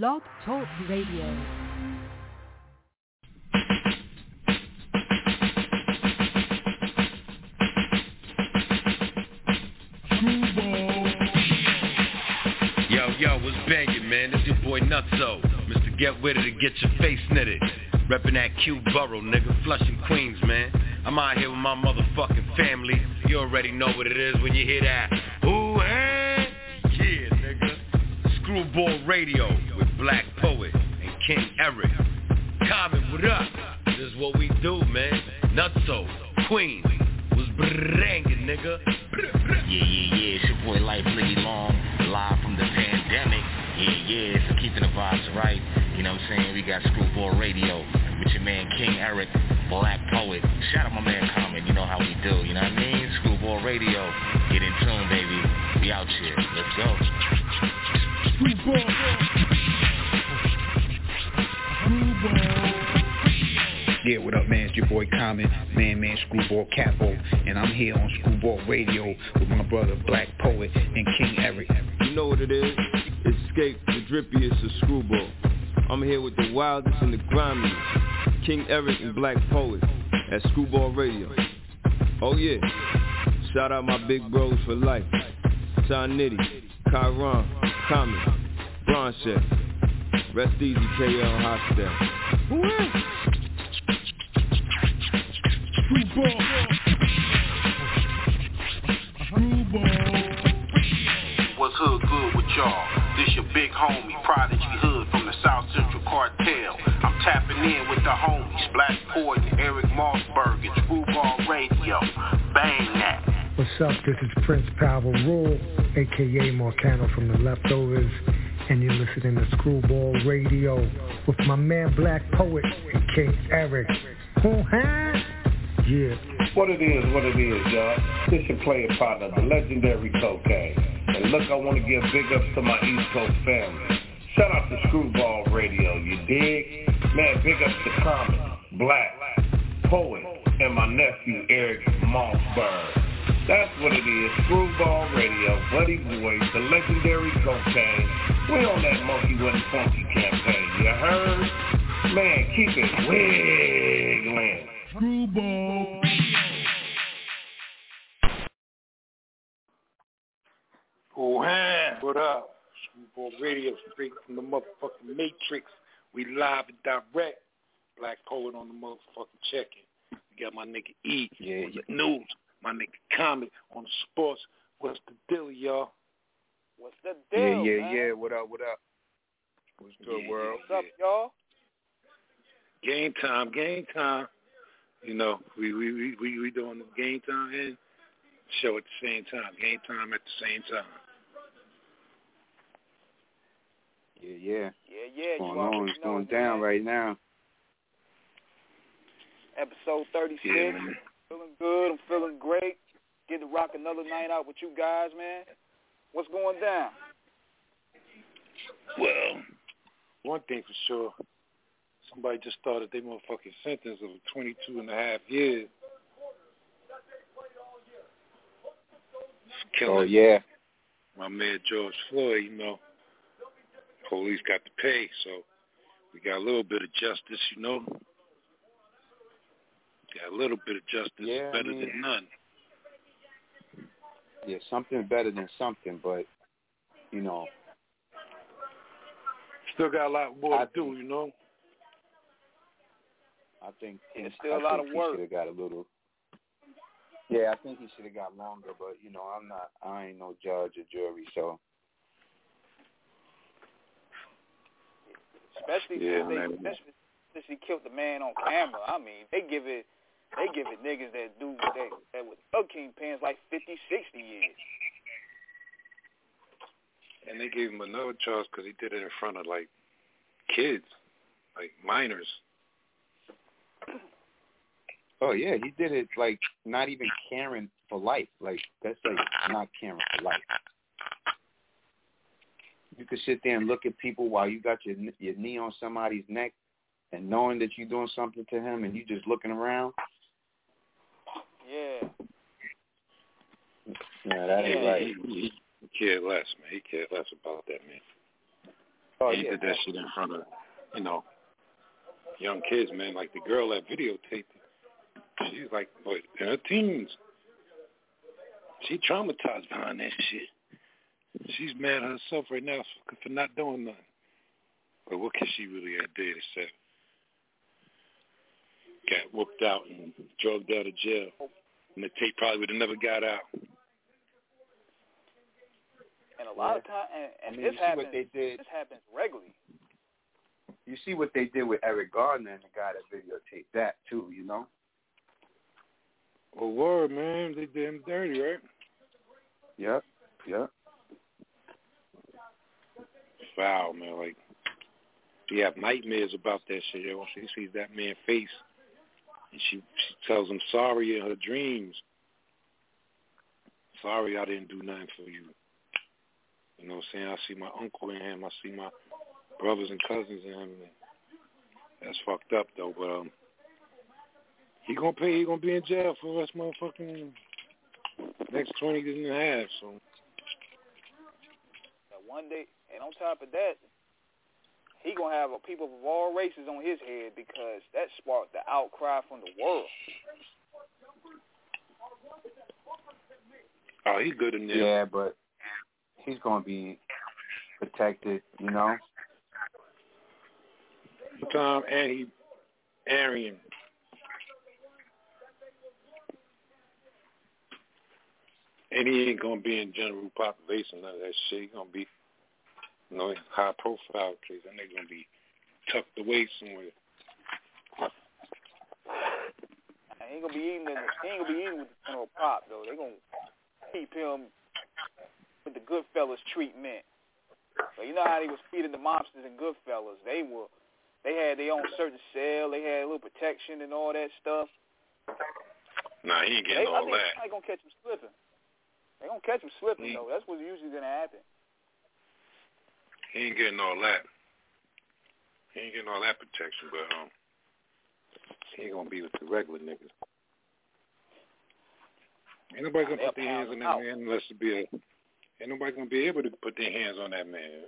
Blog Talk Radio. Yo, yo, what's banging, man? This your boy Nutso. Mr. Get With It to get your face knitted. Reppin' that Q borough, nigga. Flushing Queens, man. I'm out here with my motherfucking family. You already know what it is when you hear that. Ooh. Screwball Radio with Blaq Poet and King Eric. Common, what up? This is what we do, man. Nutso, Queens. Was banging, nigga. Yeah, yeah, yeah, it's your boy Life Liggy Long, live from the pandemic. Yeah, yeah, so keeping the vibes right. You know what I'm saying? We got Screwball Radio with your man King Eric, Blaq Poet. Shout out my man Common, you know how we do, you know what I mean? Screwball Radio, get in tune, baby. We out here. Let's go. Yeah, what up, man? It's your boy Common, man, man, Screwball Capo, and I'm here on Screwball Radio with my brother Blaq Poet and King Eric. You know what it is? Escape the drippiest of Screwball. I'm here with the wildest and the grimiest, King Eric and Blaq Poet at Screwball Radio. Oh yeah, shout out my big bros for life. John Nitty, Kyron, Common, Broncheck. Rest easy, KL Hostyle. What's hood good with y'all? This your big homie, Prodigy Hood from the South Central Cartel. I'm tapping in with the homies, Blaq Poet and Eric Mossberg at Screwball Radio. Bang that. What's up? This is Prince Power Rule, aka Marcano from the Leftovers, and you're listening to Screwball Radio with my man Blaq Poet and King Eric. Yeah. What it is, what it is, y'all. This your player partner, the legendary Kokane. And look, I want to give big ups to my East Coast family. Shout out to Screwball Radio, you dig? Man, big ups to Common, Black, Poet, and my nephew Eric Mossberg. That's what it is, Screwball Radio, Buddy Boys, the legendary Kokane. We on that Monkey Wasn't Funky campaign, you heard? Man, keep it wiggling. Screwball. Oh, man. What up? Screwball Radio, straight from the motherfucking Matrix. We live and direct. Blaq Poet on the motherfucking check-in. We got my nigga E Yeah, on the news. My nigga Comet on the sports. What's the deal, y'all? What's the Yeah, deal, yeah, man? yeah. What up, what up? What's good, Yeah, world? What's up, y'all? Game time, game time. You know, we we we we, we doing the game time and show at the same time. Game time at the same time. Yeah, yeah. Yeah, yeah. What's going you on? It's going down man. right now. Episode 36. Yeah, man. Feeling good. I'm feeling great. Get to rock another night out with you guys, man. What's going down? Well, one thing for sure, somebody just started their motherfucking sentence of 22 and a half years. Killing Oh, yeah. my man George Floyd, you know. Police got to pay, so we got a little bit of justice, you know. Got a little bit of justice, Yeah, I better mean- than none. Yeah, something better than something, but, you know, Still got a lot more I to do, you know. I think Yeah, he- still I a lot think of he work. should have got a little. Yeah, I think he should have got longer, but you know, I'm not. I ain't no judge or jury, so Especially Yeah, since they, man. especially since he killed the man on camera. I mean, they give it, they give it niggas that do that that with drug kingpins like 50, 60 years. And they gave him another charge because he did it in front of, like, kids, like minors. Oh yeah, he did it like not even caring for life. Like that's like not caring for life. You could sit there and look at people while you got your your knee on somebody's neck, and knowing that you're doing something to him, and you just looking around. Yeah. Yeah, that ain't Yeah, right. He, he, he cared less, man. He cared less about that, man. Oh, he yeah, did that shit in front of, you know, young kids, man. Like the girl that videotaped it. She's like, what, in her teens. She traumatized behind that shit. She's mad at herself right now for, for not doing nothing. But what can she really have did except got whooped out and drugged out of jail. And the tape probably would have never got out. And a lot of times, and, and I mean, this happens. What they did. This happens regularly. You see what they did with Eric Garner and the guy that videotaped that too. You know. Well, word, man, they did him dirty, right? Yep. Yep. Foul, man. Like he have nightmares about that shit. Yo, she sees that man's face, and she she tells him sorry in her dreams. Sorry, I didn't do nothing for you. You know what I'm saying? I see my uncle in him. I see my brothers and cousins in him. That's fucked up though. But um, he gonna pay. He gonna be in jail for the rest motherfucking next twenty and a half. So. That one day, and on top of that, he gonna have people of all races on his head because that sparked the outcry from the world. Oh, he's good in there. Yeah, but he's gonna be protected, you know. Tom and he Arian. And he ain't gonna be in general population, none of that shit. He gonna be you know, high profile case. That nigga gonna be tucked away somewhere. He ain't gonna be eating. The, he ain't gonna be eating with the general pop though. They gonna keep him with the Goodfellas treatment. So you know how they was feeding the mobsters and Goodfellas. They were, they had their own certain cell. They had a little protection and all that stuff. Nah, he ain't getting they, all I think that. They gonna catch him slipping. They gonna catch him slipping mm. though. That's what's usually gonna happen. He ain't getting all that. He ain't getting all that protection, but um, he ain't gonna be with the regular niggas. Ain't nobody gonna put their hands on that man unless it be a. Ain't nobody gonna be able to put their hands on that man.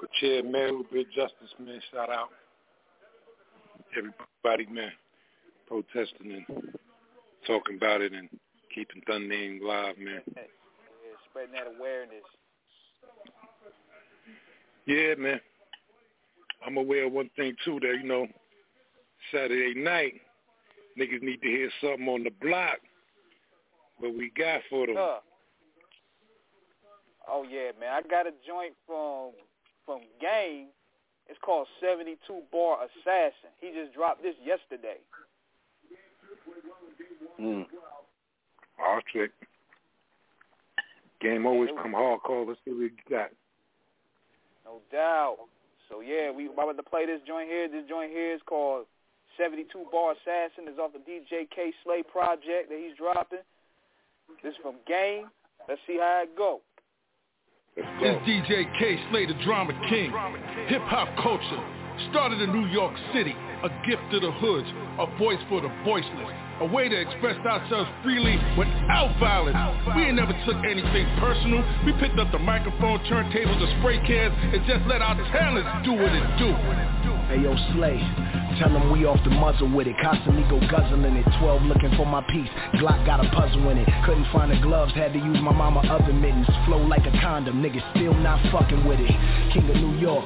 But yeah, man, with big justice, man, shout out everybody, man, protesting and talking about it and keeping Thunder Name live, man. Yeah, spreading that awareness. Yeah, man. I'm aware of one thing too that you know, Saturday night, niggas need to hear something on the block. What we got for them? Oh yeah, man. I got a joint from from Game. It's called 72 Bar Assassin. He just dropped this yesterday. Mm. I'll check. Game always come hardcore. Let's see what we got. No doubt. So yeah, we about to play this joint here. This joint here is called 72 Bar Assassin. It's off the DJ Kay Slay project that he's dropping. This is from Game. Let's see how it go. This DJ Kay Slay, the drama king. Hip hop culture started in New York City. A gift to the hoods, a voice for the voiceless a way to express ourselves freely without violence. We ain't never took anything personal. We picked up the microphone, turntables, and spray cans, and just let our talents do what it do. Hey yo, Slay, tell them we off the muzzle with it. Casamigo guzzling it. 12 looking for my piece. Glock got a puzzle in it. Couldn't find the gloves, had to use my mama oven mittens. Flow like a condom, niggas still not fucking with it. King of New York,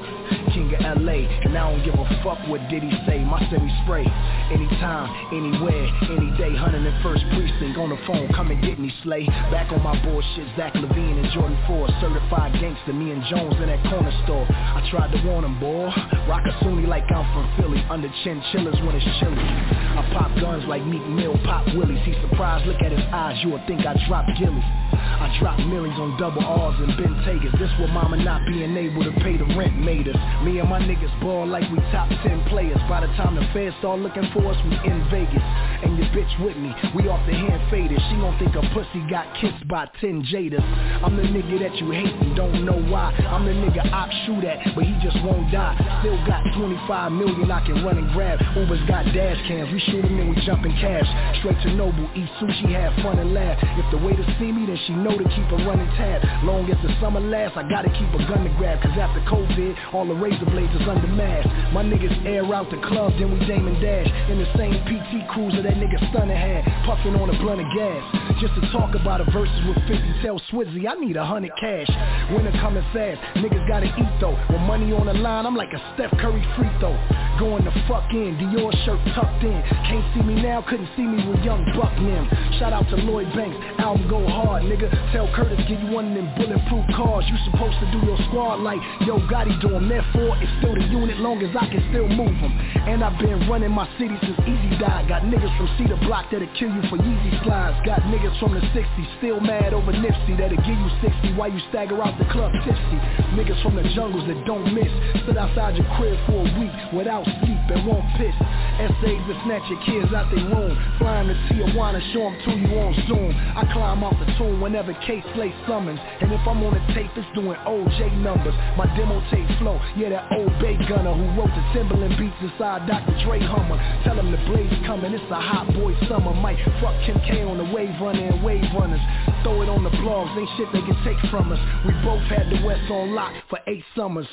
king of LA, and I don't give a fuck what Diddy say. My semi spray, anytime, anywhere, any day, 101st precinct on the phone, come and get me, Slay. Back on my bullshit, Zach LaVine and Jordan Ford, certified gangster, me and Jones in that corner store. I tried to warn him, boy. Rock a Sunni like I'm from Philly, under chinchillas when it's chilly. I pop guns like Meek Mill, pop Willies. He surprised, look at his eyes, you would think I dropped Gillies. I dropped millions on double R's and Ben Tagas. This what mama not being able to pay the rent made us. Me and my niggas ball like we top 10 players. By the time the feds start looking for us, we in Vegas. And your bitch with me, we off the hand faded. She gon' think a pussy got kissed by 10 Jadas. I'm the nigga that you hate and don't know why. I'm the nigga op shoot at, but he just won't die. Still got 25 million I can run and grab. Uber's got dash cams, we shoot them and we jump in cash. Straight to Nobu, eat sushi, have fun and laugh. If the waiter see me, then she she know to keep a running tab. Long as the summer lasts, I gotta keep a gun to grab. Cause after COVID, all the razor blades is under mask. My niggas air out the club, then we dame and dash. In the same PT cruiser that nigga stunner had. Puffing on a blunt of gas. Just to talk about a verses with 50 tell Swizzy, I need a hundred cash. Winter coming fast, niggas gotta eat though. With money on the line, I'm like a Steph Curry free throw. Going the fuck in, Dior shirt tucked in. Can't see me now, couldn't see me with young Buck Nim. Shout out to Lloyd Banks, album go hard, nigga. Tell Curtis, give you one of them bulletproof cars. You supposed to do your squad like Yo Gotti do them. Therefore, it's still the unit long as I can still move them. And I've been running my city since Eazy died. Got niggas from Cedar Block that'll kill you for Yeezy slides. Got niggas from the 60s still mad over Nipsey that'll give you 60 while you stagger out the club tipsy. Niggas from the jungles that don't miss. Sit outside your crib for a week without sleep and won't piss. Essays to snatch your kids out their room. Flying to Tijuana, show them to you on Zoom. I climb off the tomb whenever Kay Slay summons. And if I'm on the tape, it's doing OJ numbers. My demo tape flow, yeah, that old Bay Gunner who wrote the Timberland beats inside Dr. Dre Hummer. Tell him the blaze coming, it's a hot boy summer. Might fuck Kim K on the wave runner and wave runners. Throw it on the blogs, ain't shit they can take from us. We both had the West on lock for eight summers.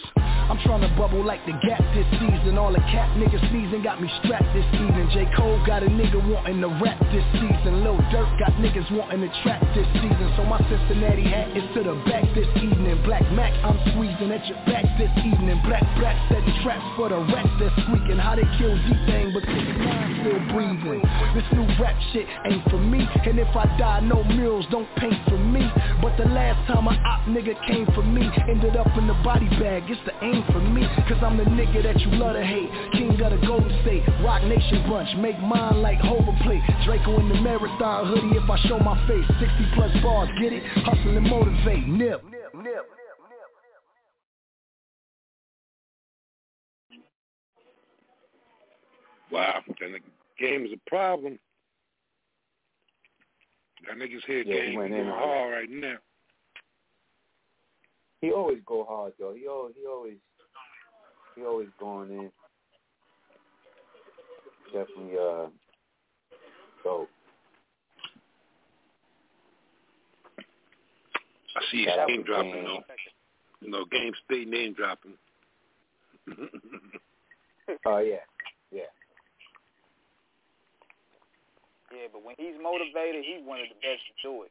I'm trying to bubble like the gap this season. All the cat niggas sneezing got me strapped this evening. J. Cole got a nigga wanting to rap this season. Lil Durk got niggas wanting to trap this season. So my Cincinnati hat is to the back this evening. Black Mac, I'm squeezing at your back this evening. Black Black setting traps for the rats that's squeaking. How they kill Z-Thang, but I'm still breathing. This new rap shit ain't for me. And if I die, no murals don't paint for me. But the last time a op nigga came for me, ended up in the body bag. It's the aim for me. Cause I'm the nigga that you love to hate. King of the Golden State, Roc Nation bunch. Make mine like Hova play. Draco in the marathon hoodie if I show my face. 60 plus bars, get it? Hustle and motivate. Nip. Nip. Nip. Wow, then the game is a problem. That niggas here Yeah, he went in hard right now. He always go hard though. He always he always he always going in. Definitely uh dope. I see his name dropping Game. though. You know, game stay name dropping. Oh yeah, yeah. Yeah, but when he's motivated, he's one of the best to do it.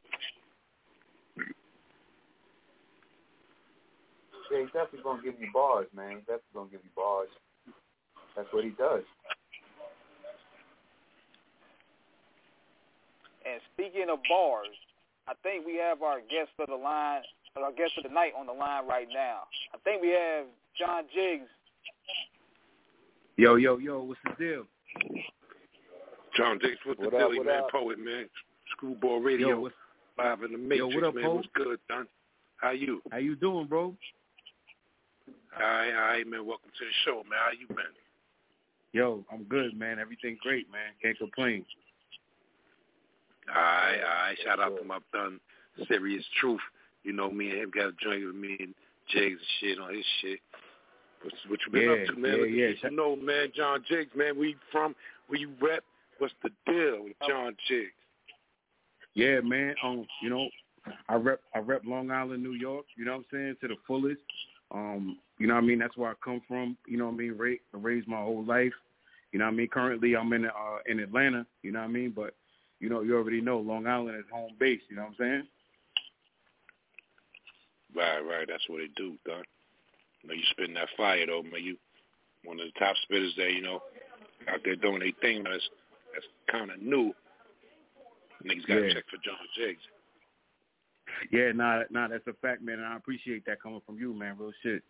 Yeah, he's definitely gonna give you bars, man. He's definitely gonna give you bars. That's what he does. And speaking of bars, I think we have our guest of the line, our guest of the night on the line right now. I think we have John Jigs. Yo, yo, yo, what's the deal? John Jakes with the What up, Dilly Man up? Poet Man. Screwball Radio Yo, what's, live in the Matrix, what up, man. Poe? What's good, Don? How you? how you doing, bro? All right, all right, man. Welcome to the show, man. How you been? Yo, I'm good, man. Everything great, man. Can't complain. All right, all right. Shout out to my son, Serious Truth. You know, me and him got a joint with me and Jigs and shit on his shit. What, what you been Yeah, up to, man? yeah, yeah. people know, man. John Jigs, man. Where you from? Where you rep? What's the deal with John Jigs? Yeah, man. Um, you know, I rep I rep Long Island, New York. You know what I'm saying to the fullest. Um, you know what I mean. That's where I come from. You know what I mean. Ra- raised my whole life. You know what I mean. Currently, I'm in uh, in Atlanta. You know what I mean. But you know, you already know Long Island is home base. You know what I'm saying. Right, right. That's what they do, Don. You know, you spitting that fire, though, man. You one of the top spitters there, you know, out there doing their thing. That's, that's kind of new. Niggas got to Yeah. check for John Jigs. Yeah, nah, nah, that's a fact, man. And I appreciate that coming from you, man. Real shit.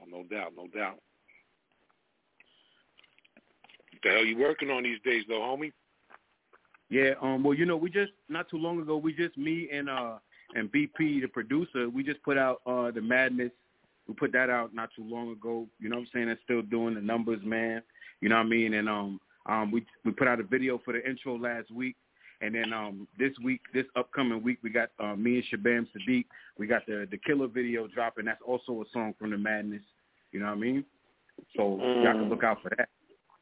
Oh, no doubt, no doubt. What the hell you working on these days, though, homie? Yeah, um, well, you know, we just not too long ago, we just me and uh and BP, the producer, we just put out uh the Madness. We put that out not too long ago. You know what I'm saying? It's still doing the numbers, man. You know what I mean? And um um we we put out a video for the intro last week. And then um this week, this upcoming week, we got uh, me and Shabaam Sahdeeq. We got the the Killer video dropping. That's also a song from the Madness. You know what I mean? So y'all can look out for that.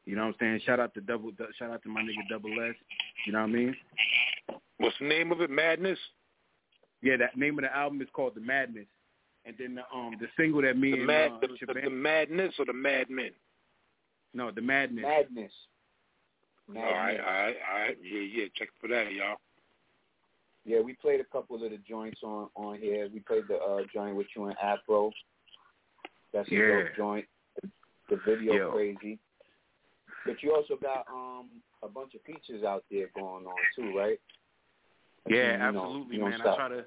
You know what I'm saying? Shout out to double. Shout out to my nigga Double S. You know what I mean? What's the name of it? Madness. Yeah, that name of the album is called The Madness, and then the um the single that me The, and mad, uh, the, the, the Madness or the Madmen? no The Madness. Madness. All right, all right, all right. Yeah, yeah. Check for that, y'all. Yeah, we played a couple of the joints on on here. We played the uh, joint with you and Afro. That's a Yeah. dope joint. The video Yo. crazy. But you also got um a bunch of features out there going on too, right? Yeah, you know, absolutely, man. I try to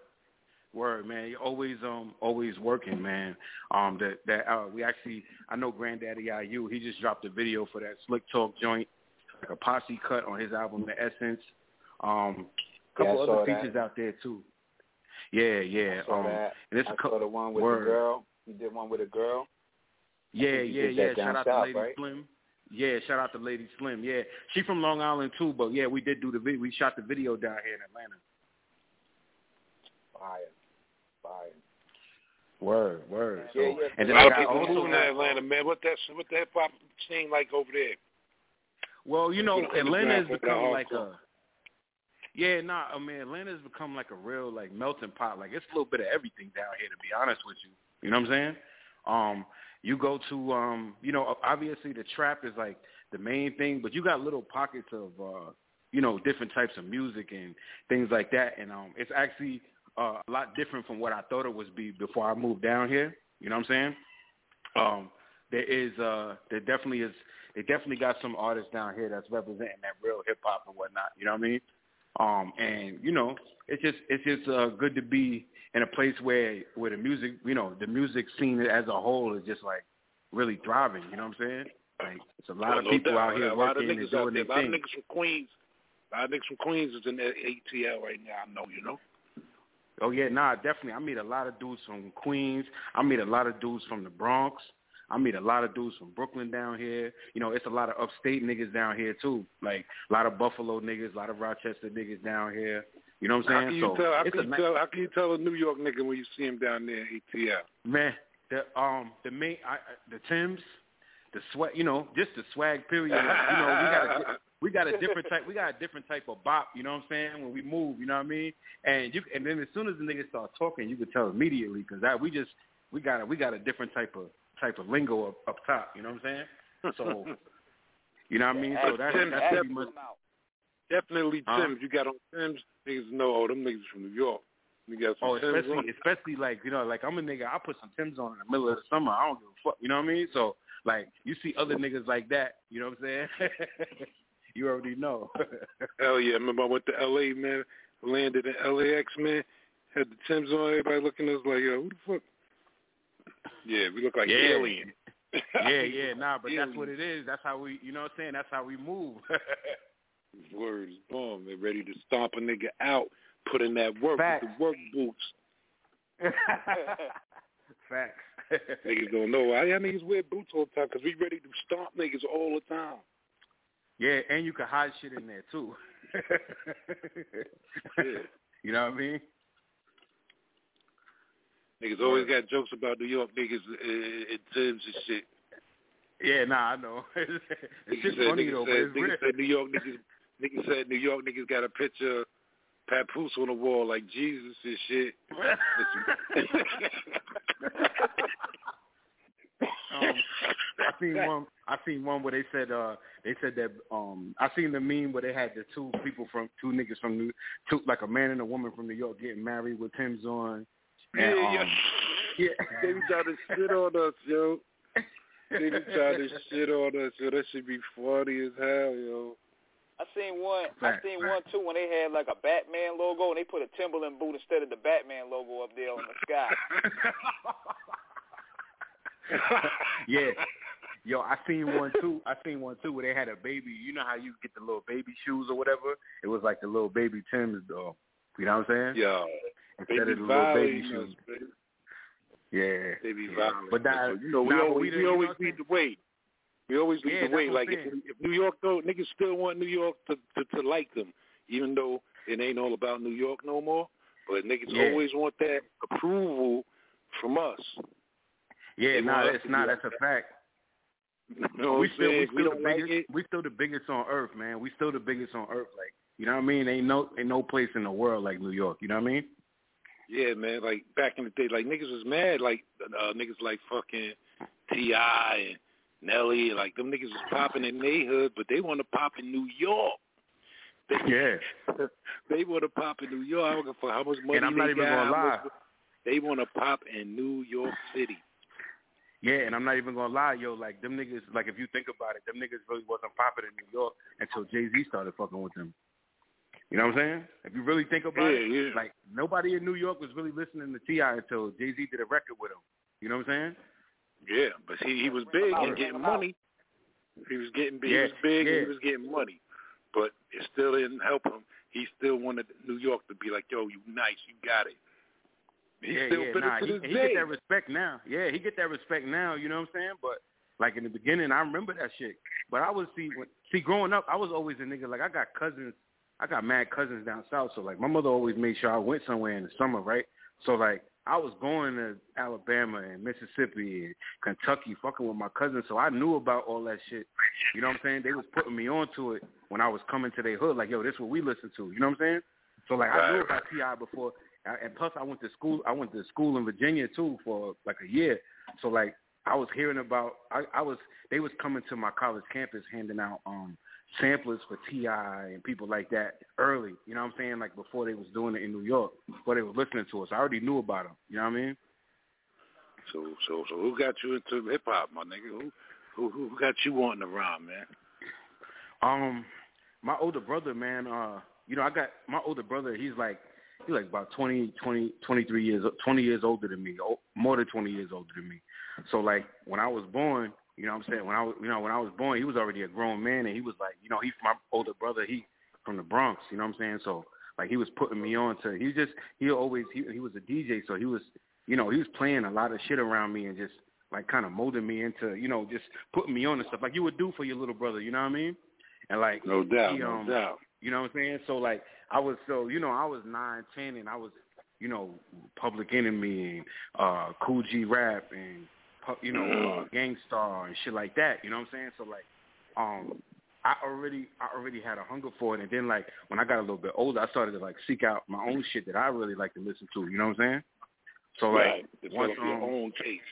word, man. You're always um always working, man. Um that that uh, we actually I know Granddaddy IU, he just dropped a video for that Slick Talk joint, like a posse cut on his album The Essence. Um a Yeah, I couple saw other that. features out there too. Yeah, yeah. I saw um that. and it's I a couple saw the one with word. the girl. You did one with a girl. Yeah, yeah, yeah. that down Shout out south, to Lady right? Slim. Yeah, shout out to Lady Slim. Yeah, she from Long Island too, but yeah, we did do the video. We shot the video down here in Atlanta. Fire. Fire. Word, word. So, Yeah, yeah, and A then lot I of got people also moving to Atlanta, man. What that what the hip hop scene like over there? Well, you know, Atlanta has underground for the become like a yeah, nah, I mean Atlanta's become like a real like melting pot. Like it's a little bit of everything down here to be honest with you. You know what I'm saying? Um you go to um you know, obviously the trap is like the main thing, but you got little pockets of uh you know, different types of music and things like that and um it's actually uh, a lot different from what I thought it would be before I moved down here. You know what I'm saying? Um there is uh there definitely is they definitely got some artists down here that's representing that real hip hop and whatnot. You know what I mean? Um, and you know, it's just it's just uh, good to be in a place where where the music, you know, the music scene as a whole is just like really thriving. You know what I'm saying? Like it's a lot Oh, of no people doubt. out here a lot of working and doing their A lot thing. of niggas from Queens. A lot of niggas from Queens is in the ATL right now. I know, you know. Oh yeah, nah, definitely. I meet a lot of dudes from Queens. I meet a lot of dudes from the Bronx. I meet a lot of dudes from Brooklyn down here. You know, it's a lot of upstate niggas down here too. Like a lot of Buffalo niggas, a lot of Rochester niggas down here. You know what I'm can saying? you so tell? How can you ni- tell? How can you tell a New York nigga when you see him down there in ATL? man, the um the main I, the Tims, the swag, you know, just the swag period. Like, you know, we got we got a different type we got a different type of bop, you know what I'm saying? When we move, you know what I mean? And you and then as soon as the niggas start talking, you could tell immediately because that we just we got a we got a different type of type of lingo up, up top, you know what I'm saying? So you know what I mean? So that's Tim, that's pretty much Definitely Huh? Tim's. You got on Tim's. Niggas know, oh, them niggas from New York. You got some Oh, Tim's especially on. especially like you know, like I'm a nigga. I put some Tim's on in the middle of the summer. I don't give a fuck. You know what I mean? So like you see other niggas like that. You know what I'm saying? you already know. Hell yeah! Remember I went to L.A. man. Landed in LAX man. Had the Tim's on. Everybody looking at us like, yo, who the fuck? Yeah, we look like Yeah. alien. yeah, yeah, nah, but that's what it is. That's how we, you know what I'm saying? That's how we move. Words, boom. They're ready to stomp a nigga out. Put in that work Facts. with the work boots. Facts. niggas don't know why y'all niggas wear boots all the time because we ready to stomp niggas all the time. yeah, and you can hide shit in there too. You know what I mean? Niggas always got jokes about New York niggas and Tim's and shit. Yeah, nah, I know. it's just said, funny though, but it's niggas real. said New York niggas, niggas said New York niggas got a picture of Papoose on the wall like Jesus and shit. um, I seen one. I seen one where they said uh they said that um I seen the meme where they had the two people from two niggas from New two like a man and a woman from New York getting married with Tim's on. Yeah, And, yeah. um, yeah. they be trying to shit on us, yo. They be trying to shit on us, yo. That should be funny as hell, yo. I seen one. Fact, I seen fact. one too when they had like a Batman logo and they put a Timberland boot instead of the Batman logo up there in the sky. yeah. Yo, I seen one too. I seen one too where they had a baby. You know how you get the little baby shoes or whatever? It was like the little baby Tim's though. You know what I'm saying? Yo, Instead they of be the little baby violating us, shoes. man. Yeah. They be yeah. violating But us. that, So, you know, we nah, always, we, we, you always what I'm lead the way. We always lead Yeah, the that's way. Like if, if New York though, niggas still want New York to, to to like them, even though it ain't all about New York no more. But niggas Yeah. always want that approval from us. Yeah, They nah, want us it's to not. That's a fact. You know we still we still We the don't like biggest we still the biggest on earth, man. We still the biggest on earth. Like you know what I mean? Ain't no ain't no place in the world like New York. You know what I mean? Yeah, man. Like back in the day, like niggas was mad. Like uh, niggas like fucking T.I. and Nelly, like them niggas was popping in their hood, but they want to pop in New York. They, Yeah. they want to pop in New York. I don't give a fuck how much money And I'm they not even got. gonna lie. much- They want to pop in New York City. Yeah, and I'm not even gonna lie, yo. Like them niggas, like if you think about it, them niggas really wasn't popping in New York until Jay Z started fucking with them. You know what I'm saying? If you really think about Yeah, it, yeah. like nobody in New York was really listening to T.I. until Jay Z did a record with him. You know what I'm saying? Yeah, but he he was big and getting money. He was getting big. he was big and he was getting money. But it still didn't help him. He still wanted New York to be like, yo, you nice, you got it. He yeah, still yeah, nah, to he, he get that respect now. Yeah, he get that respect now. You know what I'm saying? But like in the beginning, I remember that shit. But I was see when see growing up, I was always a nigga. Like I got cousins, I got mad cousins down south. So like my mother always made sure I went somewhere in the summer, right? So like I was going to Alabama and Mississippi and Kentucky, fucking with my cousins. So I knew about all that shit. You know what I'm saying? They was putting me onto it when I was coming to their hood. Like yo, this is what we listen to. You know what I'm saying? So like I knew about T.I. before, and and plus I went to school. I went to school in Virginia too for like a year. So like I was hearing about. I, I was they was coming to my college campus handing out um samplers for T.I. and people like that early. You know what I'm saying? Like before they was doing it in New York, before they was listening to us. I already knew about them. You know what I mean? So so so who got you into hip hop, my nigga? Who who who got you wanting to rhyme, man? Um, my older brother, man. Uh, you know, I got my older brother. He's like he's like about twenty, twenty, twenty-three years, twenty years older than me, more than twenty years older than me. So like when I was born, you know, what I'm saying when I was, you know, when I was born, he was already a grown man, and he was like, you know, he's my older brother. He from the Bronx. You know what I'm saying? So like he was putting me on to. He just he always he he was a DJ, so he was you know he was playing a lot of shit around me and just like kind of molding me into you know just putting me on and stuff like you would do for your little brother. You know what I mean? And like No doubt, he, no um, doubt. You know what I'm saying? So like I was so you know I was nine, ten, and I was you know Public Enemy and uh Kool G Rap and you know uh, Gang Starr and shit like that. You know what I'm saying? So like um I already I already had a hunger for it, and then like when I got a little bit older, I started to like seek out my own shit that I really like to listen to. You know what I'm saying? So like right. once Develop your um, own taste.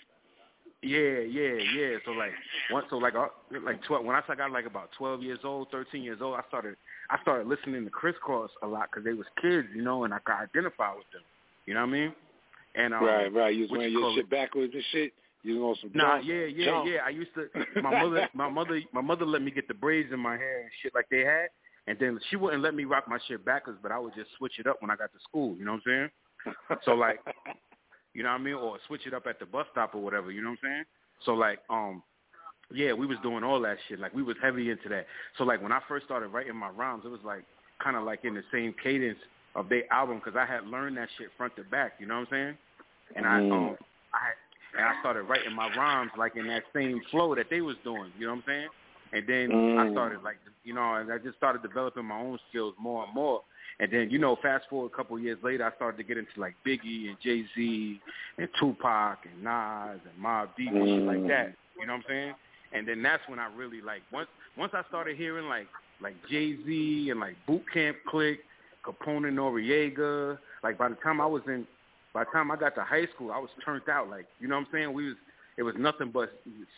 yeah, yeah, yeah. So like once, so like uh, like twelve. When I got like about twelve years old, thirteen years old, I started I started listening to Kris Kross a lot because they was kids, you know, and I could identify with them. You know what I mean? And um, right, right. You was wearing you your shit it? backwards and shit. You on some Nah, jump, yeah, yeah, jump. yeah. I used to my mother, my mother, my mother let me get the braids in my hair and shit like they had, and then she wouldn't let me rock my shit backwards, but I would just switch it up when I got to school. You know what I'm saying? So like, you know what I mean, or switch it up at the bus stop or whatever. You know what I'm saying? So like, um, yeah, we was doing all that shit. Like we was heavy into that. So like when I first started writing my rhymes, it was like kind of like in the same cadence of their album because I had learned that shit front to back. You know what I'm saying? And I Mm. um I and I started writing my rhymes like in that same flow that they was doing. You know what I'm saying? And then I Mm. started like you know, and I just started developing my own skills more and more. And then you know, fast forward a couple of years later, I started to get into like Biggie and Jay Z and Tupac and Nas and Mobb Deep and shit like that. You know what I'm saying? And then that's when I really like once once I started hearing like like Jay Z and like Boot Camp Click, Capone and Noreaga. Like by the time I was in, by the time I got to high school, I was turned out. Like you know what I'm saying? We was it was nothing but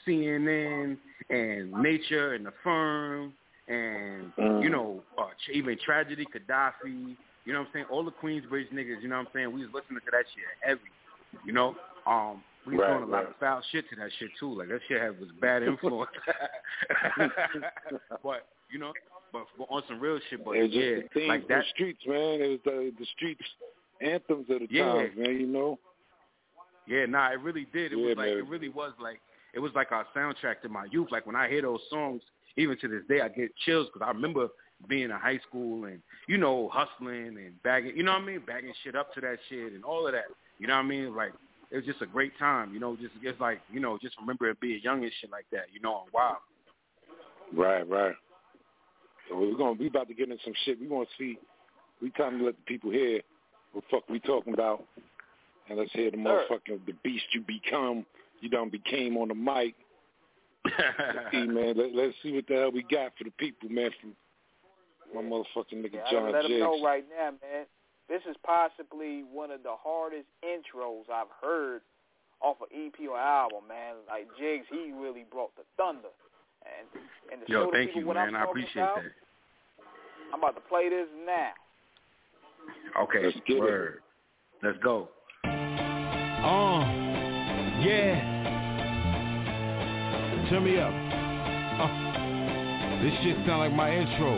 CNN and Nature and the Firm and Mm. you know uh, even Tragedy, Khadafi. You know what I'm saying? All the Queensbridge niggas. You know what I'm saying? We was listening to that shit heavy. You know, um, we was Right, doing a lot right. of foul shit to that shit too. Like that shit had was bad influence. but you know, but, but on some real shit. But it was just yeah, the like that. the streets, man. It was the the streets anthems of the Yeah. times, man. You know. Yeah, nah, it really did. It Yeah, was like man. it really was like it was like our soundtrack to my youth. Like when I hear those songs, even to this day, I get chills because I remember being in high school and you know hustling and bagging, you know what I mean, bagging shit up to that shit and all of that. You know what I mean? Like it was just a great time. You know, just just like you know, just remember it being young and shit like that. You know, wow. Right, right. So we're gonna we about to get into some shit. We want to see. We time to let the people hear what fuck we talking about, and let's hear the Sir. motherfucking the beast you become. You done became on the mic. let's see, man. Let, let's see what the hell we got for the people, man. From my motherfucking nigga yeah, John let them know right now, man. This is possibly one of the hardest intros I've heard off of EP or album, man. Like Jigs, he really brought the thunder. And and to Yo, show the thank people you, what man. I'm I appreciate about, that. I'm about to play this now. Okay, Let's get it. Let's go. Uh, yeah. Turn me up. Uh, this shit sound like my intro.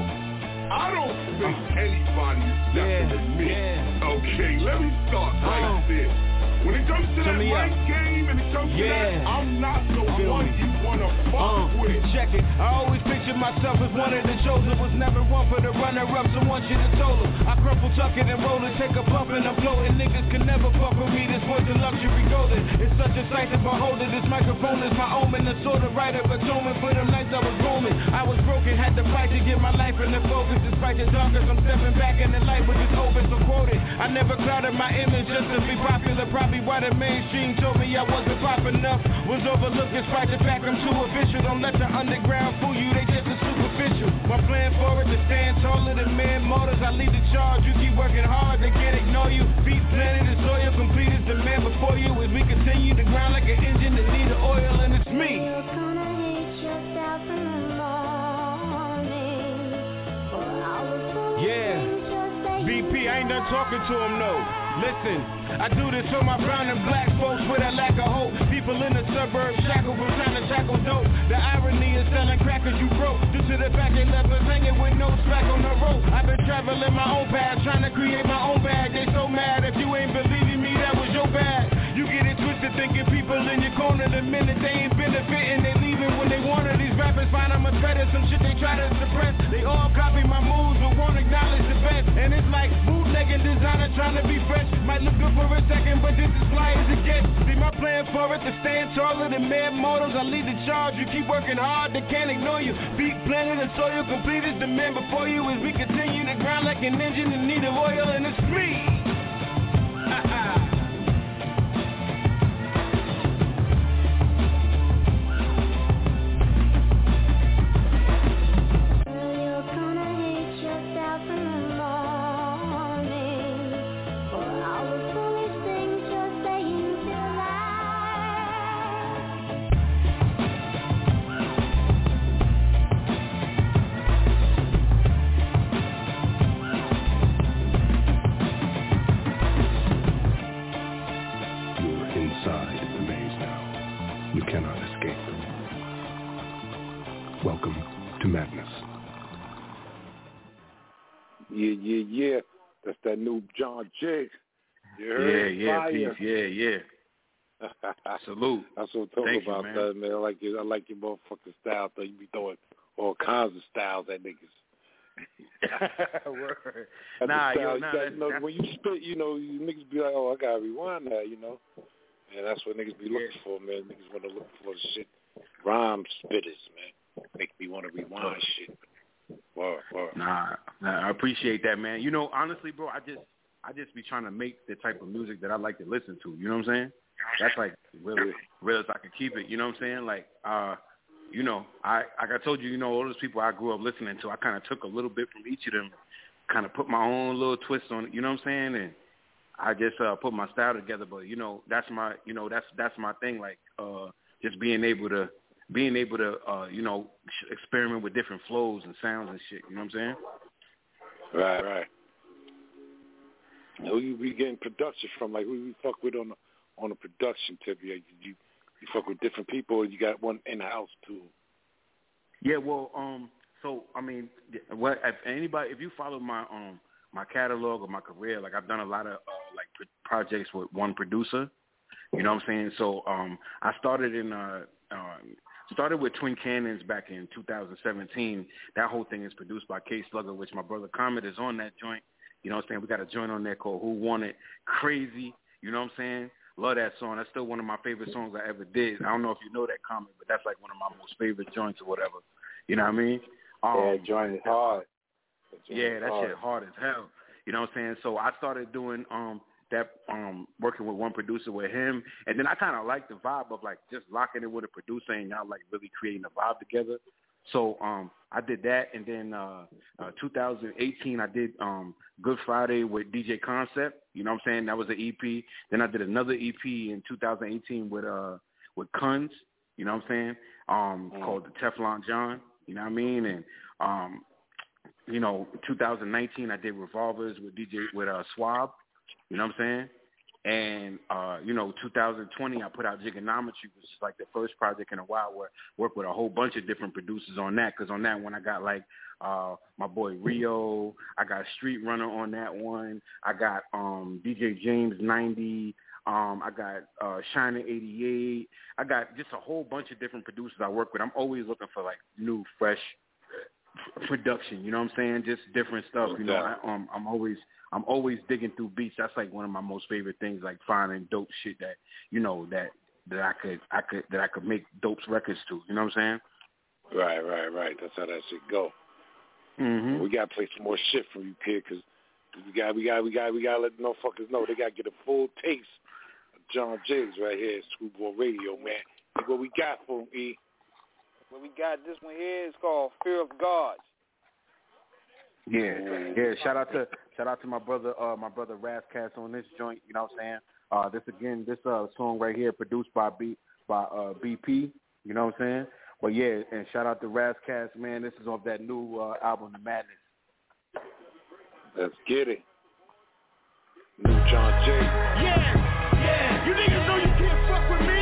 I don't think anybody is better Yeah, than me. yeah. Okay, let me start right Uh. there. When it comes to Turn that mic game and it comes to Yeah. that, I'm not the Feel one you wanna fuck Uh, with. check it. I always pictured myself as one of the chosen. Was never one for the runner-up. Someone should have told him. I crumple, tuck it, and roll it. Take a bump and I'm floating. Niggas can never fuck with me. This voice of luxury golden. It's such a sight to behold it. This microphone is my omen. The sort of right of atonement for them nights I was roaming. I was broken, had to fight to get my life in the focus. Despite the darkness, I'm stepping back in the light with this open. So quoted. I never clouded my image just to be popular. Probably why the mainstream told me I wasn't pop enough. Was overlooked despite the fact I'm too official. Don't let the underground fool you. They just a superficial. My plan forward to stand taller than man motors. I lead the charge. You keep working hard. They can't ignore you. Feet planted and soil complete as the man before you. As we continue to grind like an engine that need oil, and it's me. Yeah. BP, I ain't done talking to him, no. Listen, I do this for my brown and black folks with a lack of hope. People in the suburbs shackled from trying to tackle dope. The irony is selling crackers you broke due to the fact left us hanging with no slack on the rope. I've been traveling my own path, trying to create my own bag. They so mad if you ain't believing me, that was your bad. You get it twisted thinking people in your corner the minute they ain't benefiting, they leaving when they wanted. These rappers find I'm a of some shit they try to suppress. They all And it's like bootlegging designer trying to be fresh. Might look good for a second, but this is fly as it gets. See my plan for it to stand taller than mad models. I lead the charge. You keep working hard, they can't ignore you. Feet planted and soil complete as the man before you. As we continue to grind like an engine in need of oil, and it's me. New John Yeah, yeah, Fire. peace. Yeah, yeah. Salute. That's what I'm talking Thank you, about, man. that, man. I like your, I like your motherfucking style. Though you be throwing all kinds of styles at niggas. Word. That's Nah, yo, nah, you gotta, you know, when you spit, you know, you niggas be like, oh, I gotta rewind that, you know. And that's what niggas be looking for, man. Niggas want to look for shit, rhyme spitters, man. Make me want to rewind shit. Wow, wow. Nah, nah, I appreciate that, man. You know, honestly, bro, I just I just be trying to make the type of music that I like to listen to. You know what I'm saying? That's like real, real as I can keep it. You know what I'm saying? Like, uh, you know, I like I told you, you know, all those people I grew up listening to, I kind of took a little bit from each of them, kind of put my own little twist on it. You know what I'm saying? And I just uh, put my style together. But you know, that's my, you know, that's that's my thing. Like, uh, just being able to being able to, uh, you know, experiment with different flows and sounds and shit. You know what I'm saying? Right, right. Who you be getting production from? Like who you fuck with on the, on the production tip? You, you you fuck with different people, or you got one in house too? Yeah, well, um, so I mean, what if anybody, if you follow my um my catalog or my career, like I've done a lot of uh, like pro- projects with one producer. You know what I'm saying? So um, I started in uh, um, started with Twin Cannons back in 2017. That whole thing is produced by K Slugger, which my brother Comet is on that joint. You know what I'm saying? We got a joint on there called Who Want It? Crazy. You know what I'm saying? Love that song. That's still one of my favorite songs I ever did. I don't know if you know that Comet, but that's like one of my most favorite joints or whatever. You know what I mean? Um, yeah, joint is hard. Joint yeah, that hard. shit hard as hell. You know what I'm saying? So I started doing um that um working with one producer with him, and then I kind of like the vibe of like just locking it with a producer and y'all like really creating a vibe together. So um I did that, and then uh, uh 2018 I did um Good Friday with DJ Concept. You know what I'm saying? That was an EP. Then I did another EP in 2018 with uh with Kunz. You know what I'm saying? Um mm. called the Teflon John. You know what I mean? And um you know 2019 I did Revolvers with DJ with uh Swab. You know what I'm saying? And uh, you know, 2020, I put out Jigonometry, which is like the first project in a while where I worked with a whole bunch of different producers on that. Because on that one, I got like uh, my boy Rio, I got Street Runner on that one, I got um, DJ James 90, um, I got uh, Shiner 88, I got just a whole bunch of different producers I work with. I'm always looking for like new, fresh production. You know what I'm saying? Just different stuff. You know, I, um, I'm always I'm always digging through beats. That's like one of my most favorite things, like finding dope shit that you know that that I could I could that I could make dope records to. You know what I'm saying? Right, right, right. That's how that shit go. Mm-hmm. We gotta play some more shit from you, kid, because we got we got we got we gotta let the motherfuckers know they gotta get a full taste of John Jigs right here at Screwball Radio, man. See what we got for him, E. What we got this one here is called Fear of God. Yeah, yeah. Shout out to shout out to my brother, uh, my brother Rascast on this joint. You know what I'm saying? Uh, this again, this uh song right here produced by B by uh BP. You know what I'm saying? But yeah, and shout out to Rascast, man. This is off that new uh, album, The Madness. Let's get it. New John J. Yeah, yeah. You niggas know you can't fuck with me,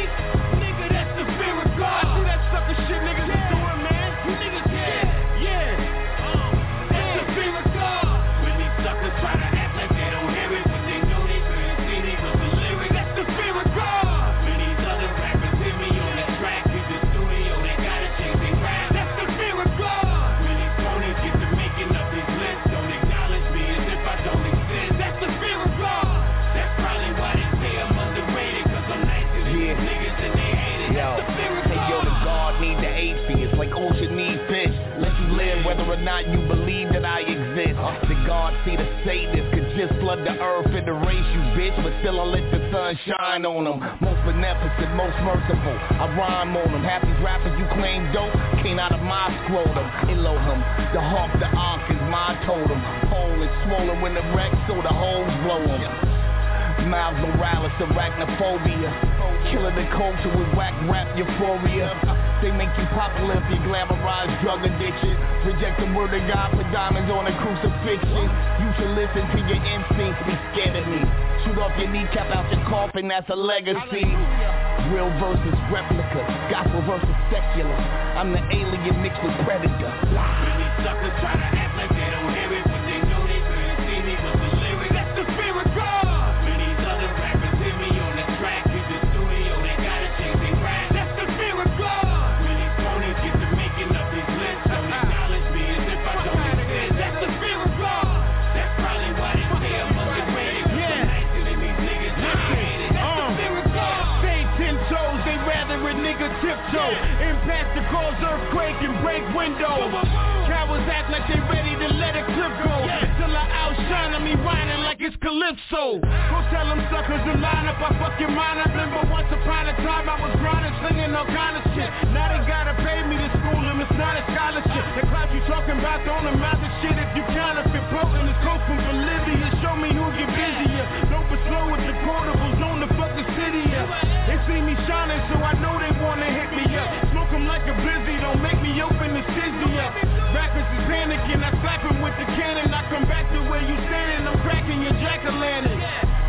not you believe that I exist. The God see the Satanists could just flood the earth and erase you bitch But still I let the sun shine on them Most beneficent, most merciful I rhyme on them these rappers you claim dope Came out of my scrotum. Elohim, the hawk, the ark is my totem. Hole is swollen when the wreck so the holes blow Miles Morales, arachnophobia Killing the culture with whack rap euphoria they make you popular if you glamorize drug addiction. Reject the word of God for diamonds on a crucifixion. You should listen to your instincts, be scared of me. Shoot off your kneecap out your coffin, that's a legacy. Real versus replica, gospel versus secular. I'm the alien mixed with predator. Many suckers try to act like they don't hear it. Tiptoe. Impact to cause earthquake and break windows. Cowards act like they ready to let a clip go. Till I outshine me whining like it's Calypso. Go tell them suckers to line up, I fuck your mind. I remember once upon a time I was grinding, slinging panicking, I slap him with the cannon. I come back to where you standing, I'm cracking your jack-o'-lantern.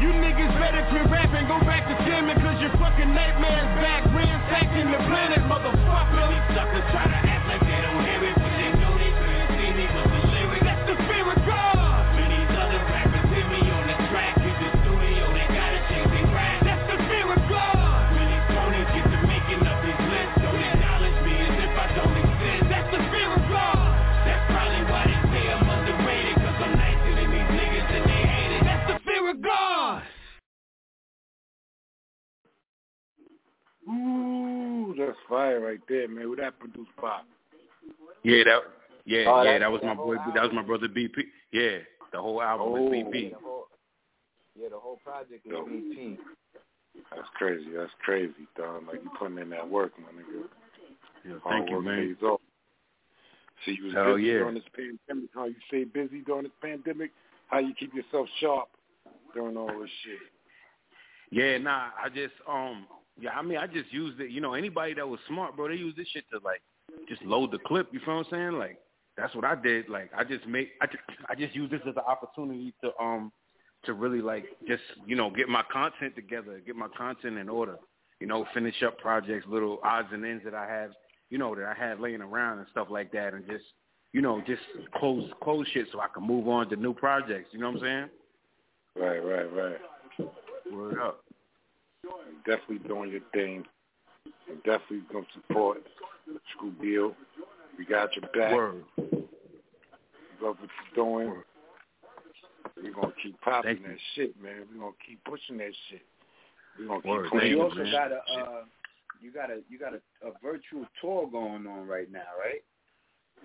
You niggas better quit rapping, go back to scamming, cause your fucking nightmare's back, ransacking the planet, motherfucker. These suckers try to act like they don't hear it. Ooh, that's fire right there, man. With that produced pop. Yeah, that yeah, oh, yeah, that was my boy. That was my brother BP. Yeah, the whole album oh. was BP. Yeah, the whole project is Yo. BP. That's crazy. That's crazy, Don. Like you putting in that work, my nigga. Yeah, Hard thank you, man. pays off. See, you was Hell busy yeah. during this pandemic. How you stay busy during this pandemic? How you keep yourself sharp during all this shit? Yeah, nah, I just um yeah, I mean I just used it, you know, anybody that was smart, bro, they used this shit to like just load the clip, you feel what I'm saying? Like that's what I did. Like I just make I just I just use this as an opportunity to um to really like just, you know, get my content together, get my content in order. You know, finish up projects, little odds and ends that I have, you know, that I had laying around and stuff like that and just you know, just close close shit so I can move on to new projects, you know what I'm saying? Right, right, right. Word up. You're definitely doing your thing. I'm definitely gonna support Screw Bill. We got your back. Word. Love what you're doing. We're gonna keep popping Thank you. that shit, man. We're gonna keep pushing that shit. We're gonna Word. keep pushing you it, also man. got a uh, you got a you got a, a virtual tour going on right now, right?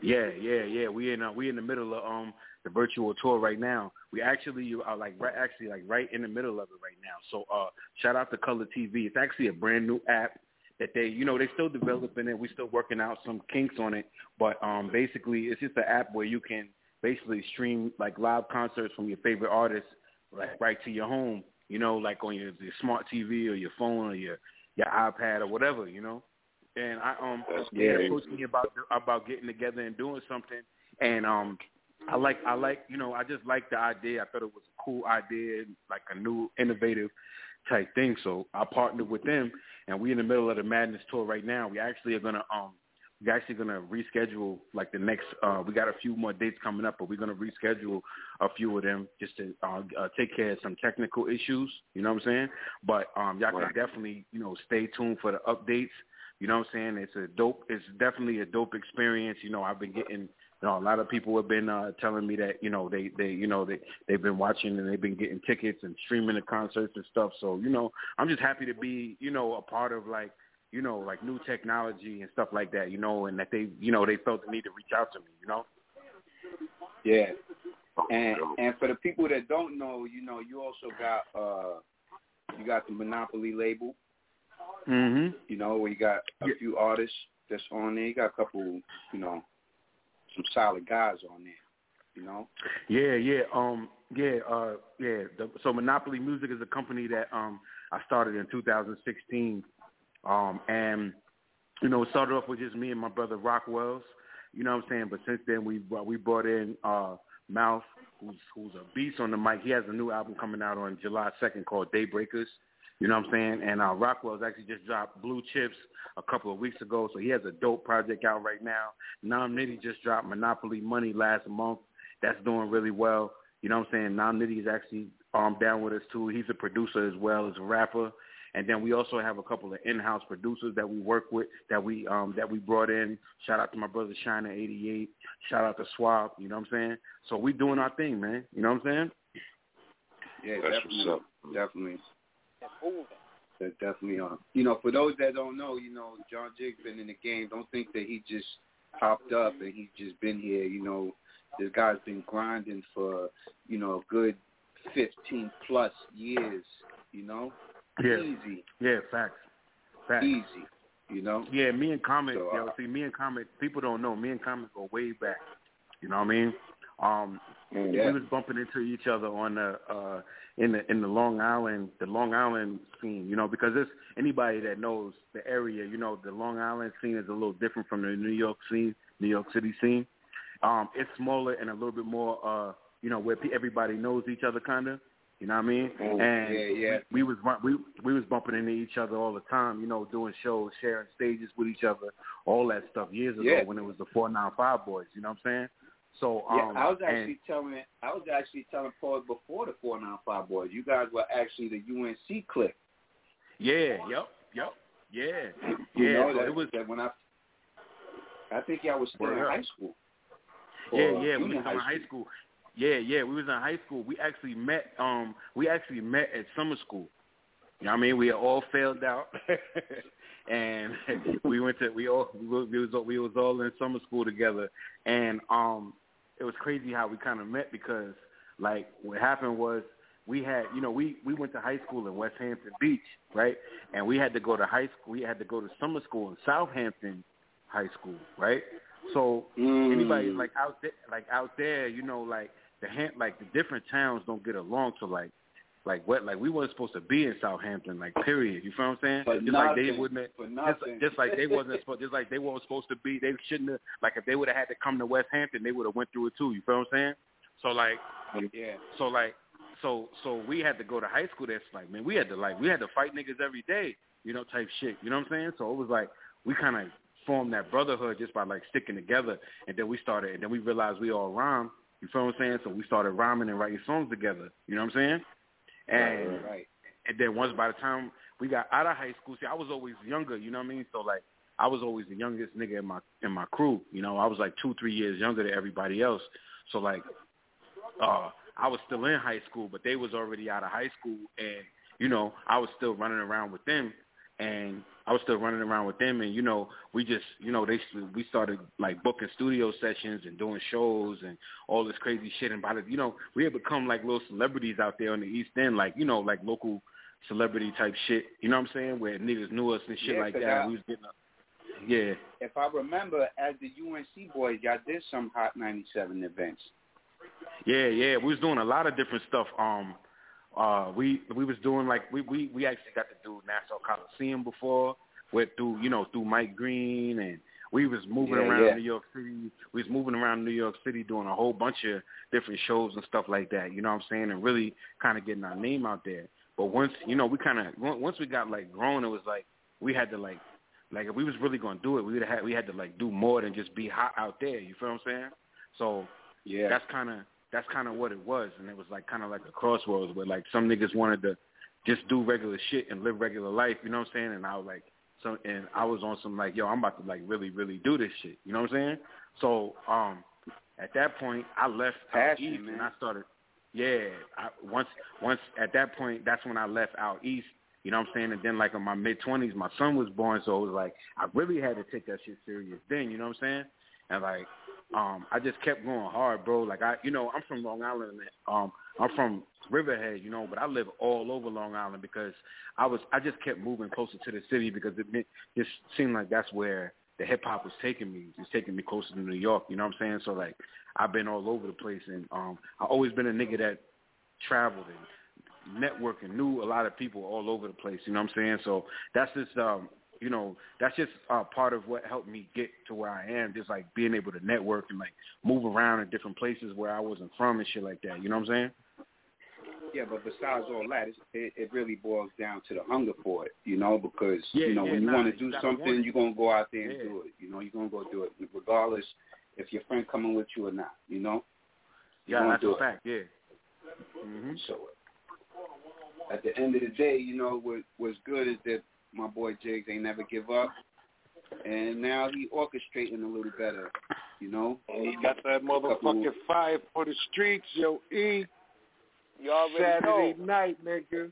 Yeah, yeah, yeah. We in uh, we in the middle of um the virtual tour right now. We actually are like right actually like right in the middle of it right now. So uh shout out to Color TV. It's actually a brand new app that they you know they're still developing it. We're still working out some kinks on it, but um basically it's just an app where you can basically stream like live concerts from your favorite artists like right to your home. You know, like on your, your smart TV or your phone or your your iPad or whatever. You know. And I um That's they approached me about about getting together and doing something, and um I like I like you know I just like the idea. I thought it was a cool idea, like a new innovative type thing. So I partnered with them, and we in the middle of the Madness tour right now. We actually are gonna um we're actually gonna reschedule like the next. uh We got a few more dates coming up, but we're gonna reschedule a few of them just to uh, uh, take care of some technical issues. You know what I'm saying? But um y'all Right. can definitely you know stay tuned for the updates. You know what I'm saying? It's a dope. It's definitely a dope experience. You know, I've been getting. You know, a lot of people have been uh, telling me that you know they they you know they they've been watching and they've been getting tickets and streaming the concerts and stuff. So you know, I'm just happy to be you know a part of like you know like new technology and stuff like that. You know, and that they you know they felt the need to reach out to me. You know. Yeah. And and for the people that don't know, you know, you also got uh you got the Monopoly label, Mhm. you know, where you got a few artists that's on there. You got a couple, you know, some solid guys on there, you know. Yeah, yeah, um, yeah, uh, yeah. The, so Monopoly Music is a company that um I started in 2016, um, and you know it started off with just me and my brother Rockwells, you know what I'm saying. But since then we we brought in uh Mouth, who's who's a beast on the mic. He has a new album coming out on July 2nd called Daybreakers. You know what I'm saying? And uh, Rockwell's actually just dropped Blue Chips a couple of weeks ago, so he has a dope project out right now. Nam Nitty just dropped Monopoly Money last month. That's doing really well. You know what I'm saying? Nam Nitty is actually um, down with us too. He's a producer as well as a rapper. And then we also have a couple of in-house producers that we work with that we um, that we brought in. Shout out to my brother Shiner 88. Shout out to Swab. You know what I'm saying? So we doing our thing, man. You know what I'm saying? Yeah, That's definitely, what's definitely. It's moving. That definitely on. You know, for those that don't know, you know, John Jigs been in the game. Don't think that he just popped up and he's just been here. You know, this guy's been grinding for, you know, a good fifteen plus years. You know, Yeah. easy, Yeah, facts. Facts. easy. You know. Yeah, me and Comet, So, yo, uh, see, me and Comet, people don't know, me and Comet go way back. You know what I mean? Um, Yeah. we was bumping into each other on the uh in the in the Long Island the Long Island scene, you know, because it's anybody that knows the area, you know, the Long Island scene is a little different from the New York scene, New York City scene. Um, it's smaller and a little bit more uh, you know, where everybody knows each other kinda. You know what I mean? Mm, and yeah, yeah. We, we was we we was bumping into each other all the time, you know, doing shows, sharing stages with each other, all that stuff years ago Yeah. when it was the four nine five boys, you know what I'm saying? So um Yeah, I was and- actually telling I was actually telling Paul before the four nine five boys. You guys were actually the UNC clique. Yeah, yep, yep, yeah, You yeah. know, so that, it was that when I I think y'all was still in high school. yeah, yeah. We was in high school. Yeah, yeah. We was in high school. We actually met. Um, we actually met at summer school. You know what I mean? We all failed out, and we went to we all we was, we was all in summer school together, and um, it was crazy how we kind of met because like what happened was we had, you know, we we went to high school in West Hampton Beach, right? And we had to go to high school. We had to go to summer school in Southampton High School, right? So Mm. anybody like out there, like out there, you know, like the ham- like the different towns don't get along to like like what like we weren't supposed to be in Southampton, like period. You feel what I'm saying? For just like they wouldn't For just, just like they wasn't supposed just like they weren't supposed to be they shouldn't have like if they would have had to come to West Hampton they would have went through it too, you feel what I'm saying? So like yeah. so like so so we had to go to high school that's like man, we had to like we had to fight niggas every day, you know, type shit. You know what I'm saying? So it was like we kinda formed that brotherhood just by like sticking together and then we started and then we realized we all rhyme. You feel what I'm saying? So we started rhyming and writing songs together. You know what I'm saying? And Right, right. and then once by the time we got out of high school, see, I was always younger. You know what I mean? So like, I was always the youngest nigga in my in my crew. You know, I was like two, three years younger than everybody else. So like, uh, I was still in high school, but they was already out of high school, and you know, I was still running around with them, and I was still running around with them, and you know, we just, you know, they we started like booking studio sessions and doing shows and all this crazy shit, and by the, you know, we had become like little celebrities out there on the East End, like you know, like local celebrity type shit. You know what I'm saying? Where niggas knew us and shit Yeah, like that. I- we was getting, yeah. If I remember, as the UNC boys, y'all did some Hot 97 events. Yeah, yeah, we was doing a lot of different stuff. Um, uh, we we was doing like we we we actually got to do Nassau Coliseum before, with through you know through Mike Green, and we was moving Yeah, around yeah. New York City. We was moving around New York City doing a whole bunch of different shows and stuff like that. You know what I'm saying? And really kind of getting our name out there. But once you know we kind of once we got like grown, it was like we had to like like if we was really gonna do it, we would have we had to like do more than just be hot out there. You feel what I'm saying? So Yeah. that's kind of that's kind of what it was, and it was like kind of like a crossroads where like some niggas wanted to just do regular shit and live regular life. You know what I'm saying? And I was like, so and I was on some like, yo, I'm about to like really really do this shit. You know what I'm saying? So um, at that point, I left out east man. and I started. Yeah, I, once once at that point, that's when I left out east. You know what I'm saying? And then like in my mid twenties, my son was born, so it was like I really had to take that shit serious then. You know what I'm saying? And like, um, I just kept going hard, bro. Like I, you know, I'm from Long Island. Um, I'm from Riverhead, you know, but I live all over Long Island because I was, I just kept moving closer to the city because it meant, just seemed like that's where the hip hop was taking me. It's taking me closer to New York. You know what I'm saying? So like, I've been all over the place, and um, I've always been a nigga that traveled and networked and knew a lot of people all over the place. You know what I'm saying? So that's just um, you know, that's just uh, part of what helped me get to where I am. Just like being able to network and like move around in different places where I wasn't from and shit like that. You know what I'm saying? Yeah, but besides all that, it's, it, it really boils down to the hunger for it, you know, because, Yeah, you know, yeah, when you nah, want to do something, you're to go out there and Yeah. do it. You know, you're to go do it, regardless if your friend coming with you or not, you know? You're Yeah, gonna that's do a it. fact. Yeah. hmm So at the end of the day, you know, what what's good is that my boy Jigs ain't never give up, and now he orchestrating a little better, you know. And he got that motherfucking fire for the streets, yo, E. You already Saturday know. night, nigga.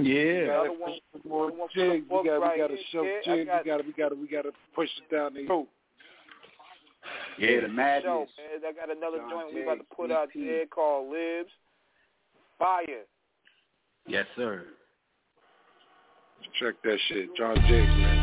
Yeah. Gotta Another one- push more another one for the jigs. We gotta, right we gotta here, show jigs. We gotta, we gotta, we gotta push it down the road. Yeah, the Show, madness. man. I got another John joint we about to put out EP. there called Libs. Fire. Yes, sir. Check that shit, John Jigs, man.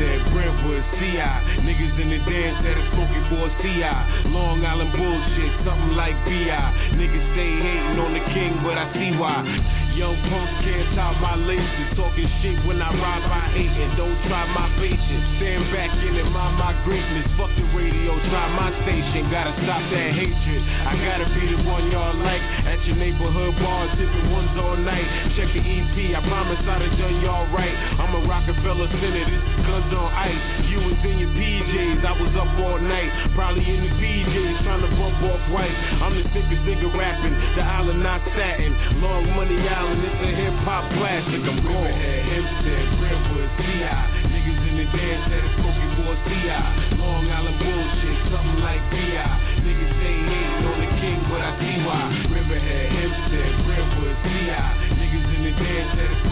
Hempstead, Brentwood, CI. Niggas in the dance that is smoking for a CI. Long Island bullshit, something like BI. Niggas stay hating on the king, but I see why. Young punks can't top my laces. Talking shit when I ride by hating. Don't try my patience. Stand back in it, mind my greatness. Fuck the radio, try my station. Gotta stop that hatred. I gotta be the one y'all like. At your neighborhood bar, sipping ones all night. Check the EP, I promise have done y'all right. I'm a Rockefeller Center, this is on ice. You was in your PJs, I was up all night. Probably in the PJs, trying to bump off white. I'm the sickest nigga rapping, the island not satin. Long money island, it's a hip hop classic. I'm going. Hempstead, Brentwood, CI. Niggas in the dance that is smoking for CI. Long Island bullshit, something like BI. Niggas stay hating on the king, but I see why. Riverhead, Hempstead, Brentwood, CI. Niggas in the dance that is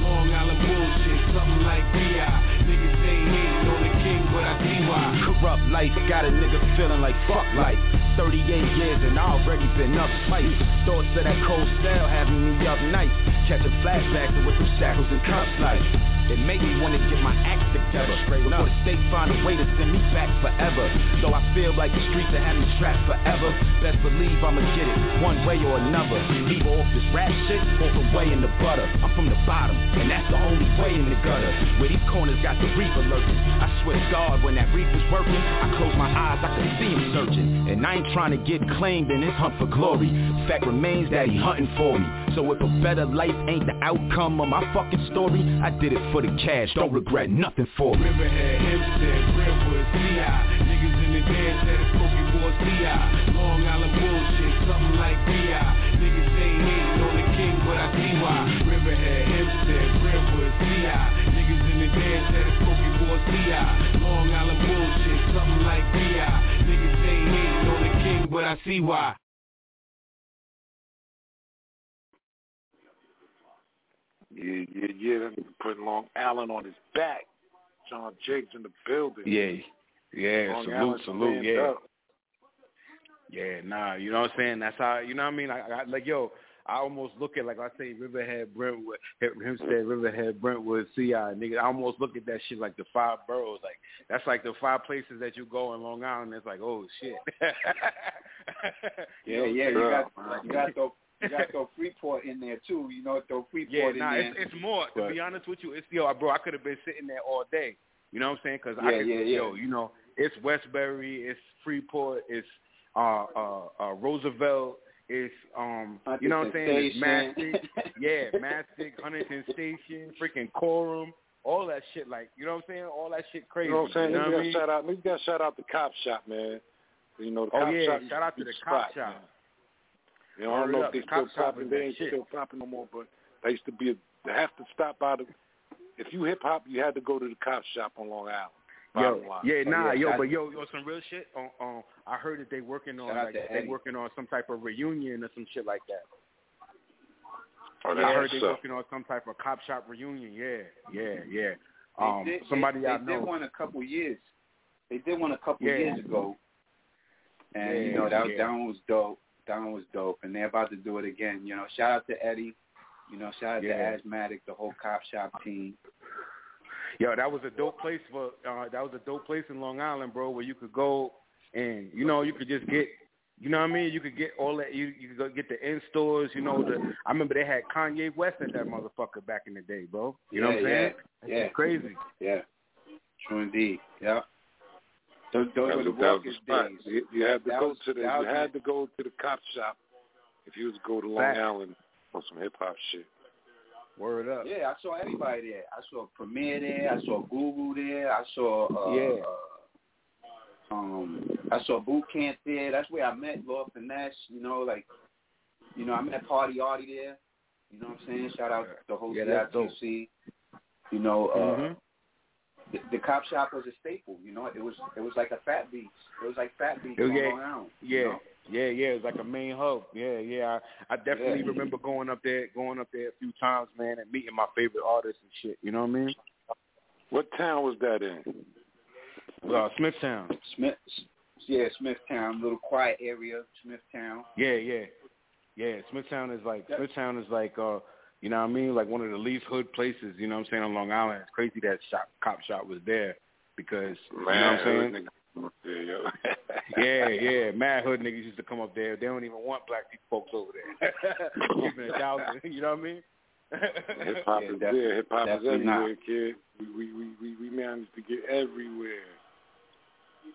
Long Island bullshit, something like B.I. Niggas on the king, but I D.Y. Corrupt life, got a nigga feeling like fuck life. 38 years and I already been up twice. Thoughts of that cold style having me up nights. Catching flashbacks of what them shackles and cuffs like. It made me wanna get my act together. Before the state find a way to send me back forever. Though I feel like the streets are having me trapped forever. Best believe I'ma get it one way or another. Either off this rap shit or from way in the butter. I'm from the bottom, and that's the only way in the gutter. Where these corners got the reaper lurking. I swear to God, when that reaper's working, I close my eyes, I can see him searching. And I ain't trying to get claimed in his hunt for glory. Fact remains that he hunting for me. So if a better life ain't the outcome of my fucking story, I did it for the cash, don't regret nothing for it. Riverhead, Hempstead, Brentwood. Niggas in the. Long Island bullshit, something like. Niggas king, but I see why. Riverhead, Hempstead, Brentwood. Niggas in the. Long Island bullshit, something like B.I. Niggas say hating on the king, but I see why. Yeah, yeah, yeah. That nigga putting Long Island on his back. John Jakes in the building. Yeah, yeah. Long salute, Island salute. Yeah, up. yeah. Nah, you know what I'm saying? That's how. You know what I mean? I, I like yo. I almost look at like I say Riverhead, Brentwood, Hempstead Riverhead, Brentwood, CI, nigga. I almost look at that shit like the five boroughs. Like that's like the five places that you go in Long Island. It's like oh shit. Yeah, You know yeah. You got saying? you got to throw you got to throw Freeport in there too. You know, throw Freeport Yeah, in nah, there. it's, it's more. To be honest with you, it's yo, bro. I could have been sitting there all day. You know what I'm saying? Because I could, yeah, yeah. yo, you know, it's Westbury, it's Freeport, it's uh uh, uh Roosevelt, it's um, you know what I'm saying? It's Mastic, yeah, Mastic, Huntington Station, freaking Coram, all that shit. Like, you know what I'm saying? All that shit crazy. You know what I'm saying? You know what I mean? shout out. We got shout out the cop shop, man. You know the Oh cop yeah, shop. shout out to the a cop shop. man. You know, I don't know up, if they the still popping. They ain't shit. still popping no more, but they used to be. A, they have to stop by the. If you hip hop, you had to go to the cop shop on Long Island. Yo, line. yeah, Oh, nah, yeah, yo, that's- but yo, yo, some real shit. On, on, I heard that they working on like they working on some type of reunion or some shit like that. Oh, Yeah, I heard that's they so. working on some type of cop shop reunion. Yeah, yeah, yeah. They Um, did, somebody they, I they know. did one a couple years. They did one a couple Yeah. years ago, and you know that yeah. that one was dope. That one was dope, and they're about to do it again. You know, shout out to Eddie. You know, shout out Yeah. to Asthmatic, the whole cop shop team. Yo, that was a dope place for. Uh, that was a dope place in Long Island, bro, where you could go and you know you could just get. You know what I mean? You could get all that. You you could go get the in stores. You know the. I remember they had Kanye West at that motherfucker back in the day, bro. You know what I'm Yeah, saying? yeah, That's yeah. crazy. Yeah, true indeed. Yeah, those, those That were the that was Walker's the spot. days. You, you had to That go was- to the. You was had to go to the cop shop if you was to go to Long Fact. Island for some hip hop shit. Word up. Yeah, I saw everybody there. I saw Premier there. I saw Guru there. I saw uh, Yeah. uh, um, I saw Boot Camp there. That's where I met Lord Finesse. You know, like, you know, I met Party Artie there. You know what I'm saying? Shout out to the whole Yeah, that's. CITC. You know, uh, Mhm. The, the cop shop was a staple. You know, it was it was like a Fat Beats. It was like Fat Beats Oh, on yeah. Long Island. you Yeah, know? yeah, yeah. It's like a main hub. Yeah, yeah. I, I definitely Yeah. remember going up there, going up there a few times, man, and meeting my favorite artists and shit. You know what I mean? What town was that in? Uh, Smithtown. Smith, yeah, Smithtown, little quiet area, Smithtown. Yeah, yeah, yeah. Smithtown is like Smithtown is like uh, you know what I mean, like one of the least hood places. You know what I'm saying on Long Island. It's crazy that shop cop shop was there because you know what I'm saying. Yeah. Yeah, yeah. Mad hood niggas used to come up there. They don't even want black people folks over there. Keeping a thousand. You know what I mean? Hip hop Yeah, is there. Hip hop is definitely not. everywhere, kid. We we we we we managed to get everywhere.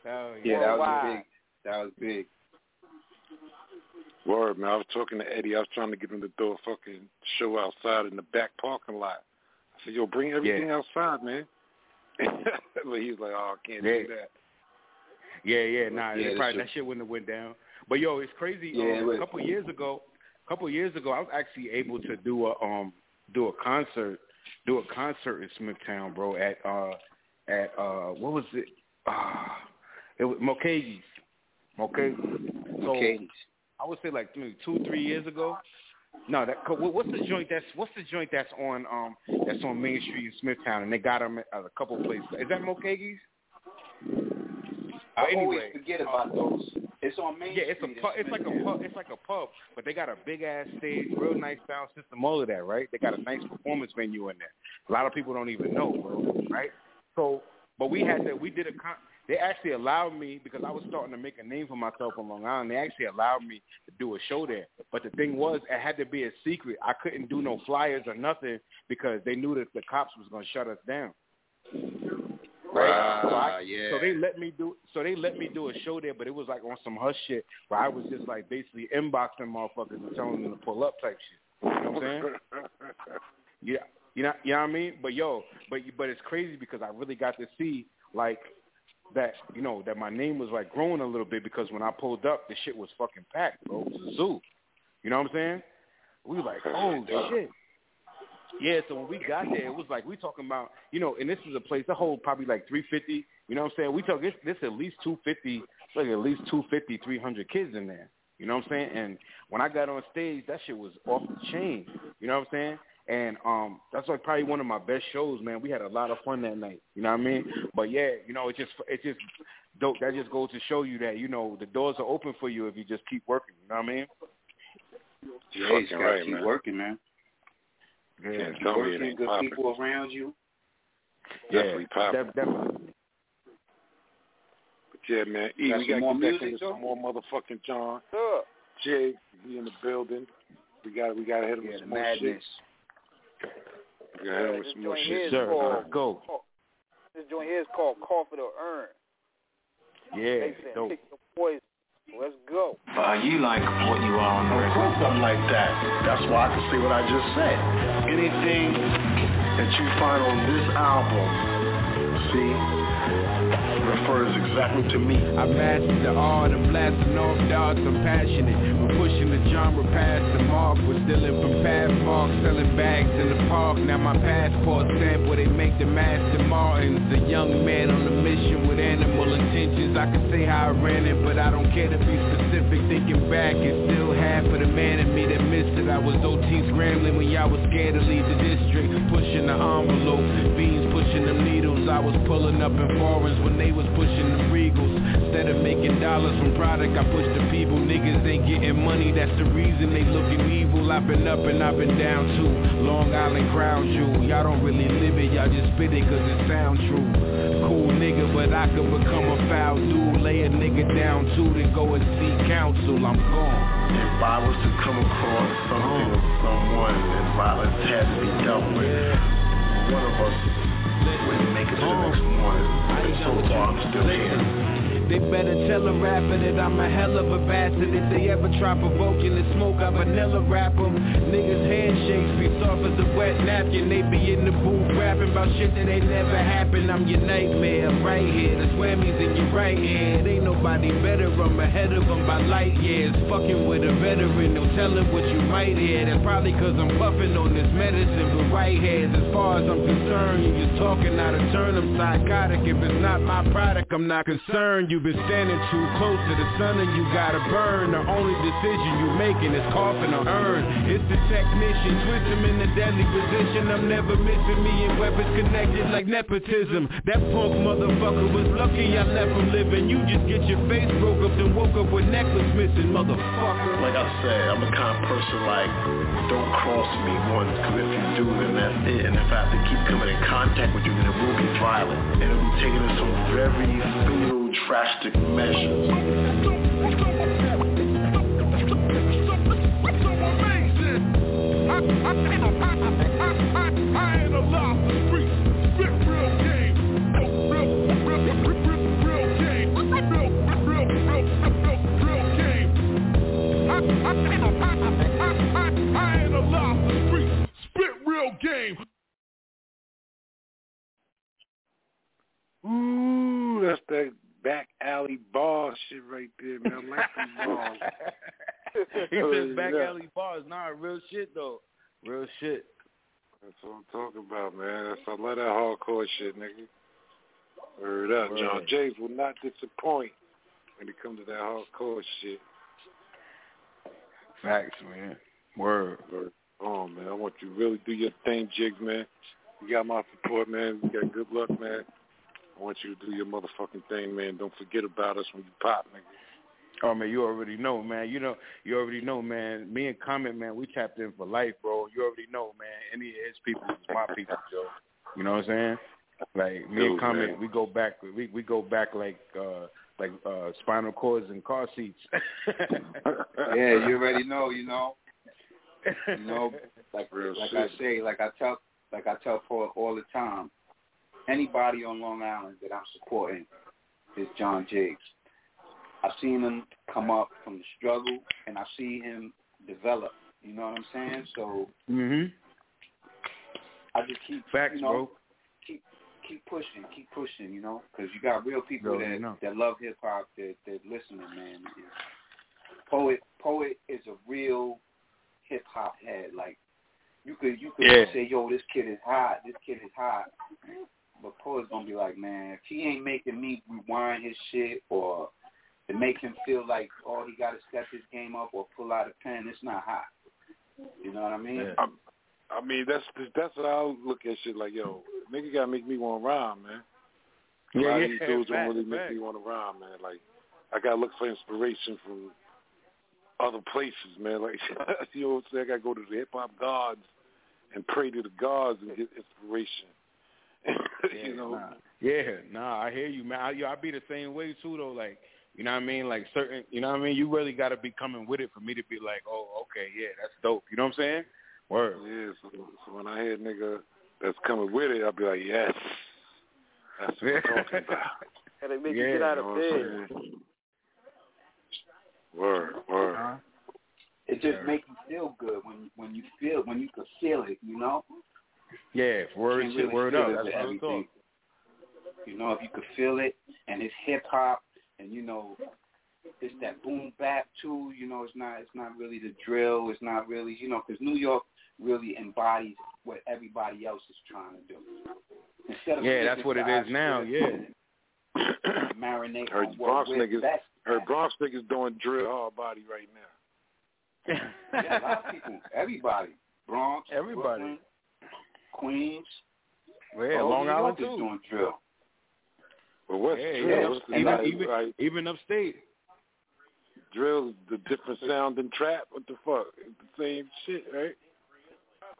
Hell Yeah, that was big. That was big. Word, man. I was talking to Eddie. I was trying to get him to do a fucking show outside in the back parking lot. I said, "Yo, bring everything outside, man." but he was like, "Oh, I can't Yeah. do that." Yeah, yeah, nah, Yeah, probably, that shit wouldn't have went down. But yo, it's crazy. Yeah, um, would. a couple of years ago, a couple of years ago, I was actually able to do a um do a concert, do a concert in Smithtown, bro. At uh at uh what was it? Uh, it was Mulcahy's. Mulcahy. So Okay. I would say like maybe two, three years ago. No, that what's the joint that's what's the joint that's on um that's on Main Street in Smithtown and they got them at a couple places. Is that Mulcahy's? I anyway, always forget about those. It's on Main yeah, it's Street. a pub. It's like a pub. It's like a pub, but they got a big ass stage, real nice sound system, all of that, right? They got a nice performance venue in there. A lot of people don't even know, bro, right? So, but we had to. We did a. Con- they actually allowed me because I was starting to make a name for myself on Long Island. They actually allowed me to do a show there. But the thing was, it had to be a secret. I couldn't do no flyers or nothing because they knew that the cops was gonna shut us down. Right. So, I, yeah. so they let me do. So they let me do a show there, but it was like on some hush shit where I was just like basically inboxing motherfuckers and telling them to pull up type shit. You know what I'm saying? Yeah. You know, you know what I mean? But yo, but but it's crazy because I really got to see like that, you know, that my name was like growing a little bit because when I pulled up, the shit was fucking packed, bro. It was a zoo. You know what I'm saying? We were like, oh shit. Yeah, so when we got there, it was like we talking about, you know, and this is a place that hold probably like 350. You know what I'm saying? We talk this this at least 250, like at least 250, 300 kids in there. You know what I'm saying? And when I got on stage, that shit was off the chain. You know what I'm saying? And um, that's like probably one of my best shows, man. We had a lot of fun that night. You know what I mean? But yeah, you know, it just it just dope. That just goes to show you that you know the doors are open for you if you just keep working. You know what I mean? Yeah, you gotta right, keep man. working, man. Yeah, Can't Keep tell me it working, good people around you. Definitely yeah, popping. def- definitely. But yeah, man. E, Got we got more music, into some more motherfucking John. Sure. Jay, we in the building. We got we got to hit him Yeah, with the some more madness. shit. We got to hit him with This some more joint shit. here is Sir, called uh, go. This joint here is called Coffin or Urn. Yeah, They said dope. pick your poison. Let's go. Uh, you like what you are on Of earth. course I'm like that. That's why I can say what I just said. Anything that you find on this album, see, refers exactly to me. I mastered the art of blasting off darts. I'm passionate. Pushing the genre past the mark. We're stealing from past marks, selling bags in the park. Now my passport stamp where they make the Aston Martins. A young man on a mission with animal intentions. I can say how I ran it, but I don't care to be specific. Thinking back, it's still half of the man in me that missed it. I was OT scrambling when y'all was scared to leave the district. Pushing the envelope, beans pushing the needles. I was pulling up in foreigns when they was pushing the regals. Instead of making dollars from product, I pushed the people. Niggas ain't getting money, that's the reason they looking evil. I've been up and I've been down too. Long Island crown jewel. Y'all don't really live it, y'all just spit it cause it sound true. Cool nigga, but I could become a foul dude. Lay a nigga down too, then go and seek counsel. I'm gone. If I was to come across something or someone that violence had to be dealt with, one of us wouldn't make it to the next morning. And so far, I'm still here. They better tell a rapper that I'm a hell of a bastard. If they ever try provoking the smoke, I vanilla rap 'em. Niggas handshakes be soft as a wet napkin. They be in the booth rapping about shit that ain't never happened. I'm your nightmare, I'm right here. The whammies in your right hand. Ain't nobody better, I'm ahead of 'em by light years. Fucking with a veteran, no telling what you might hear. That's probably cause I'm puffing on this medicine. But right heads, as far as I'm concerned, you just talking out of turn. I'm psychotic. If it's not my product, I'm not concerned. You've been standing too close to the sun and you gotta burn. The only decision you making is coughing or earn. It's the technician, twist him in the deadly position. I'm never missing me and weapons connected like nepotism. That punk motherfucker was lucky I left him living. You just get your face broke up and woke up with necklace missing, motherfucker. Like I said, I'm a kind of person like, don't cross me once, because if you do, then that's it. And if I have to keep coming in contact with you, then it will be violent. And it'll be taken to some very fatal, drastic measures. Game. Ooh, that's that back alley ball shit right there, man. I like them balls. he says back Yeah. alley bars. Nah, real shit though. Real shit. That's what I'm talking about, man. That's I love that hardcore shit, nigga. Word up, John Word. Jays will not disappoint when it comes to that hardcore shit. Facts, man. Word. Word on, man. I want you to really do your thing, Jigs, man. You got my support, man. You got good luck, man. I want you to do your motherfucking thing, man. Don't forget about us when you pop, nigga. Oh man, you already know, man. You know, you already know, man. Me and Comet, man, we tapped in for life, bro. You already know, man. Any of his people is my people, Joe. You know what I'm saying? Like me Dude, and Comet, man. we go back. We we go back like uh like uh spinal cords and car seats. yeah, you already know. You know, you know, like Real like shit. I say, like I tell, like I tell Paul all the time. Anybody on Long Island that I'm supporting is John Jigs. I've seen him come up from the struggle, and I see him develop. You know what I'm saying? So mm-hmm. I just keep Facts, you know, bro. keep keep pushing, keep pushing. You know, because you got real people Bro, that you know. that love hip hop that that listening, man. Poet Poet is a real hip hop head. Like you could you could Yeah. say, yo, this kid is hot, this kid is hot. But Poet's gonna be like, man, if he ain't making me rewind his shit or to make him feel like oh he got to step his game up or pull out a pen, it's not hot. You know what I mean? I'm, I mean, that's that's what I look at shit like, yo, nigga gotta make me want to rhyme, man. A Yeah, lot yeah, of these dudes facts, don't really make facts. me want to rhyme, man. Like, I gotta look for inspiration from other places, man. Like, you know what I'm saying? I gotta go to the hip hop gods and pray to the gods and get inspiration. you know? Nah. Yeah, nah, I hear you, man. I, yo, I be the same way too, though. Like, you know what I mean? Like certain, you know what I mean? You really got to be coming with it for me to be like, oh, okay, yeah, that's dope. You know what I'm saying? Word. Yeah, so, so when I hear a nigga that's coming with it, I'll be like, yes, that's what I'm talking about. And they make Yeah, you get out of bed. I'm saying? Word, word. It just makes you feel good when when you feel when you can feel it. You know? Yeah, word Can't shit, really word up. That's with real everything. talk. You know, if you could feel it, and it's hip hop, and you know, it's that boom bap too. You know, it's not it's not really the drill. It's not really you know because New York really embodies what everybody else is trying to do. Instead of Yeah, that's what it is now. Yeah. marinate her on Bronx what we're niggas, best. heard Bronx niggas doing drill hard body right now. Yeah, a lot of people, everybody, Bronx, Everybody. Brooklyn, Queens, Yeah, Long Island too. doing drill. But what's Yeah, drill? yeah. Even like, even like, even upstate. drill is the different sound than trap? What the fuck? It's the same shit, right?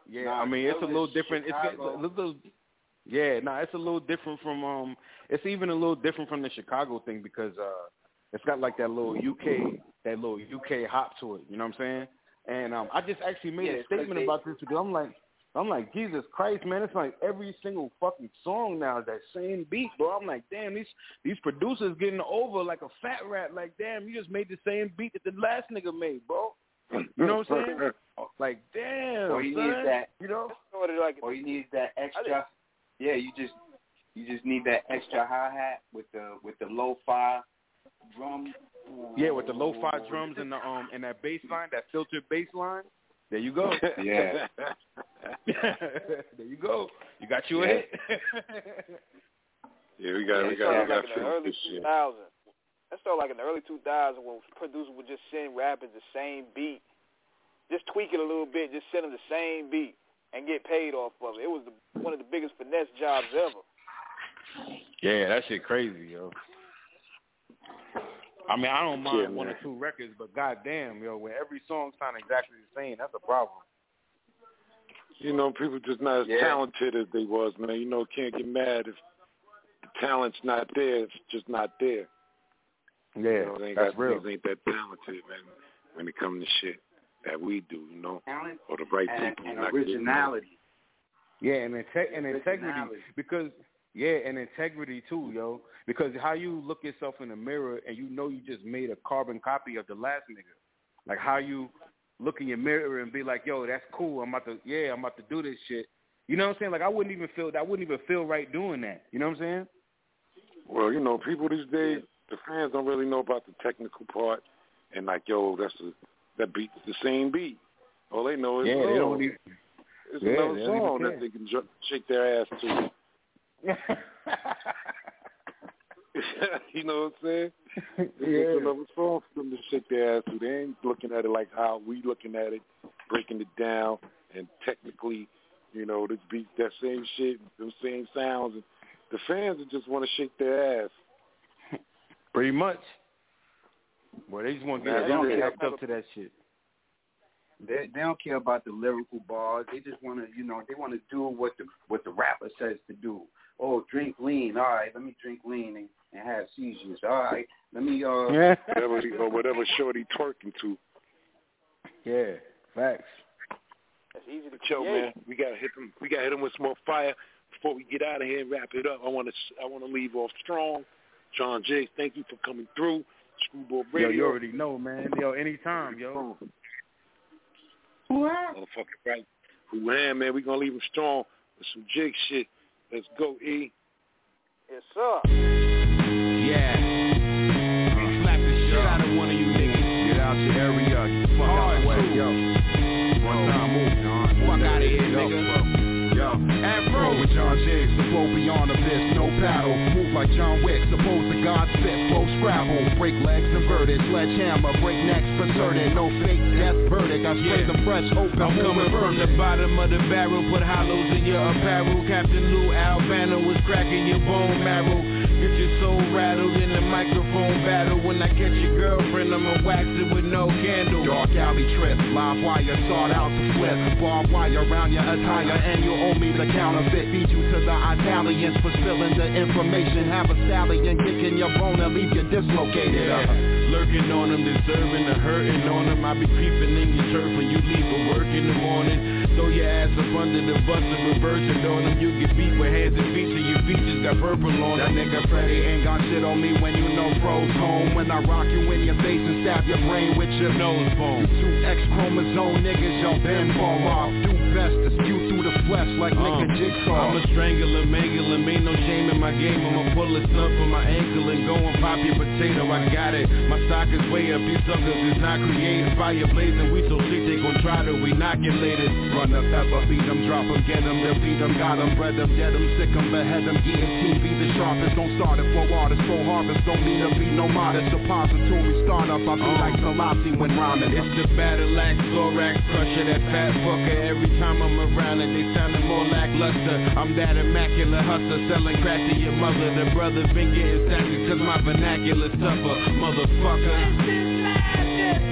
Yeah, Nah, I mean it's a little is different. It's a little. Yeah, nah, it's a little different from um. It's even a little different from the Chicago thing because uh, it's got like that little UK that little UK hop to it. You know what I'm saying? And um, I just actually made Yeah, a statement they- about this because I'm like, I'm like, Jesus Christ, man! It's like every single fucking song now is that same beat, bro. I'm like, damn, these these producers getting over like a fat rat. Like, damn, you just made the same beat that the last nigga made, bro. You know what I'm saying? Like, damn, Or you son. need that. You know? Sort of like All you need is that extra. Yeah, you just you just need that extra hi hat with the with the lo-fi drum. Yeah, with the lo-fi drums and the um and that bass line, that filtered bass line. There you go. Yeah. there you go. You got you a hit. Yeah, we got, Yeah, we got it's got, we like in the early shit. 2000s. That started like in the early 2000s when producers would just send rappers the same beat, just tweak it a little bit, just send them the same beat and get paid off of it. It was the, one of the biggest finesse jobs ever. yeah, that shit crazy, yo. I mean, I don't mind Yeah, one or two records, but goddamn, yo, when every song sound exactly the same, that's a problem. You know, people just not as Yeah. talented as they was, man. You know, can't get mad if the talent's not there. It's just not there. Yeah, you know, they ain't that's got, real. niggas ain't that talented, man. When it comes to shit that we do, you know, Talent or the right and, people. and not getting it. Yeah, and inte- and integrity because yeah, and integrity too, yo. Because how you look yourself in the mirror and you know you just made a carbon copy of the last nigga. Like how you look in your mirror and be like, yo, that's cool. I'm about to yeah, I'm about to do this shit. You know what I'm saying? Like I wouldn't even feel I wouldn't even feel right doing that. You know what I'm saying? Well, you know, people these days, the fans don't really know about the technical part, and like, yo, that's a that beat's the same beat. All they know is Yeah, oh, they don't even it's yeah, another song that they can ju- shake their ass to. you know what I'm saying? It's Yeah. just another song for them to shake their ass to. They ain't looking at it like how we looking at it, breaking it down, and technically, you know, this beat that same shit, them same sounds, and The fans just want to shake their ass. Pretty much. Well, they just want to get Man, yeah, they- hyped up to that shit. They they don't care about the lyrical bars. They just want to, you know, they want to do what the what the rapper says to do. Oh, drink lean. All right, let me drink lean and, and have seizures. All right, let me uh. whatever, he, or whatever shorty twerking to. Yeah, facts. That's easy to Yo, create. man, we gotta hit them. We gotta hit them with some more fire before we get out of here and wrap it up. I want to. I want to leave off strong. John J, thank you for coming through. Screwball Yo, Radio. you already know, man. Yo, anytime, yo. Motherfucking right. Who am, man? We gonna leave him strong with some jig shit. Let's go, E. Yes, sir. Yeah. Slap the shit out of one of you niggas. Get out your area. Get the fuck out the way, yo. With John Jigs, the flow beyond abyss, no paddle. Move like John Wick, suppose the God spit, flow scrabble. Break legs inverted, sledgehammer, break necks concerted. No fake death verdict, I spray them fresh open. I'm coming from the bottom of the barrel, put hollows in your apparel. Captain Lou Albano was cracking your bone marrow. Get your soul rattled in the microphone battle. When I catch your girlfriend, I'ma wax it with no candle. Dark alley trip, live wire, sought out to flip. Barbed wire around your attire, and you owe me the counterfeit. Beat you to the Italians for spilling the information. Have a stallion kicking your bone and leave you dislocated. Uh, Lurking on them, deserving the hurting on them. I be creeping in your turf when you leave for work in the morning. Throw your ass up under the bus and reverse it on them. You get beat with hands and feet till your features got purple on That them. nigga Freddy ain't got shit on me when you know pros home. When I rock you in your face and stab your brain with your nose bone. You two X chromosome niggas, y'all been fall off. Do best to spew through the flesh like nigga uh. jigsaw. I'm a strangler, mangler, ain't no shame in my game. I'ma pull a snuff from my ankle and go and pop your potato. I got it. My stock is way up. These suckers is not creative. Fire blazing, we so sick they gon' try to inoculate it. Run the pepper, beat them drop up get them they'll beat 'em, drop 'em, get 'em, defeat 'em, got 'em, bred 'em, dead 'em, sick 'em, behead 'em, guillotine, be the sharpest, don't start it for artists, for harvest, don't mean to be no modest, suppository startup, I be uh. like Selassie when rhyming. It's the battle axe, thorax crusher, that fat fucker. Every time I'm around it, they sounding more lackluster. I'm that immaculate hustler, selling crack to your mother. The brothers been getting sassy cause my vernacular suffer, motherfucker.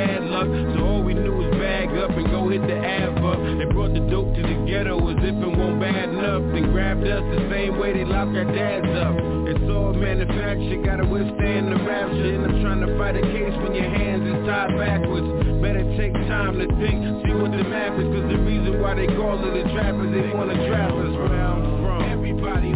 Bad luck. So all we knew was bag up and go hit the Av up. They brought the dope to the ghetto as if it won't bad enough. Then grabbed us the same way they locked our dads up. It's all manufactured, gotta withstand the rapture. And I'm trying to fight a case when your hands is tied backwards. Better take time to think, see what the map is. Cause the reason why they call it a trap is they wanna trap us. Where I'm from Everybody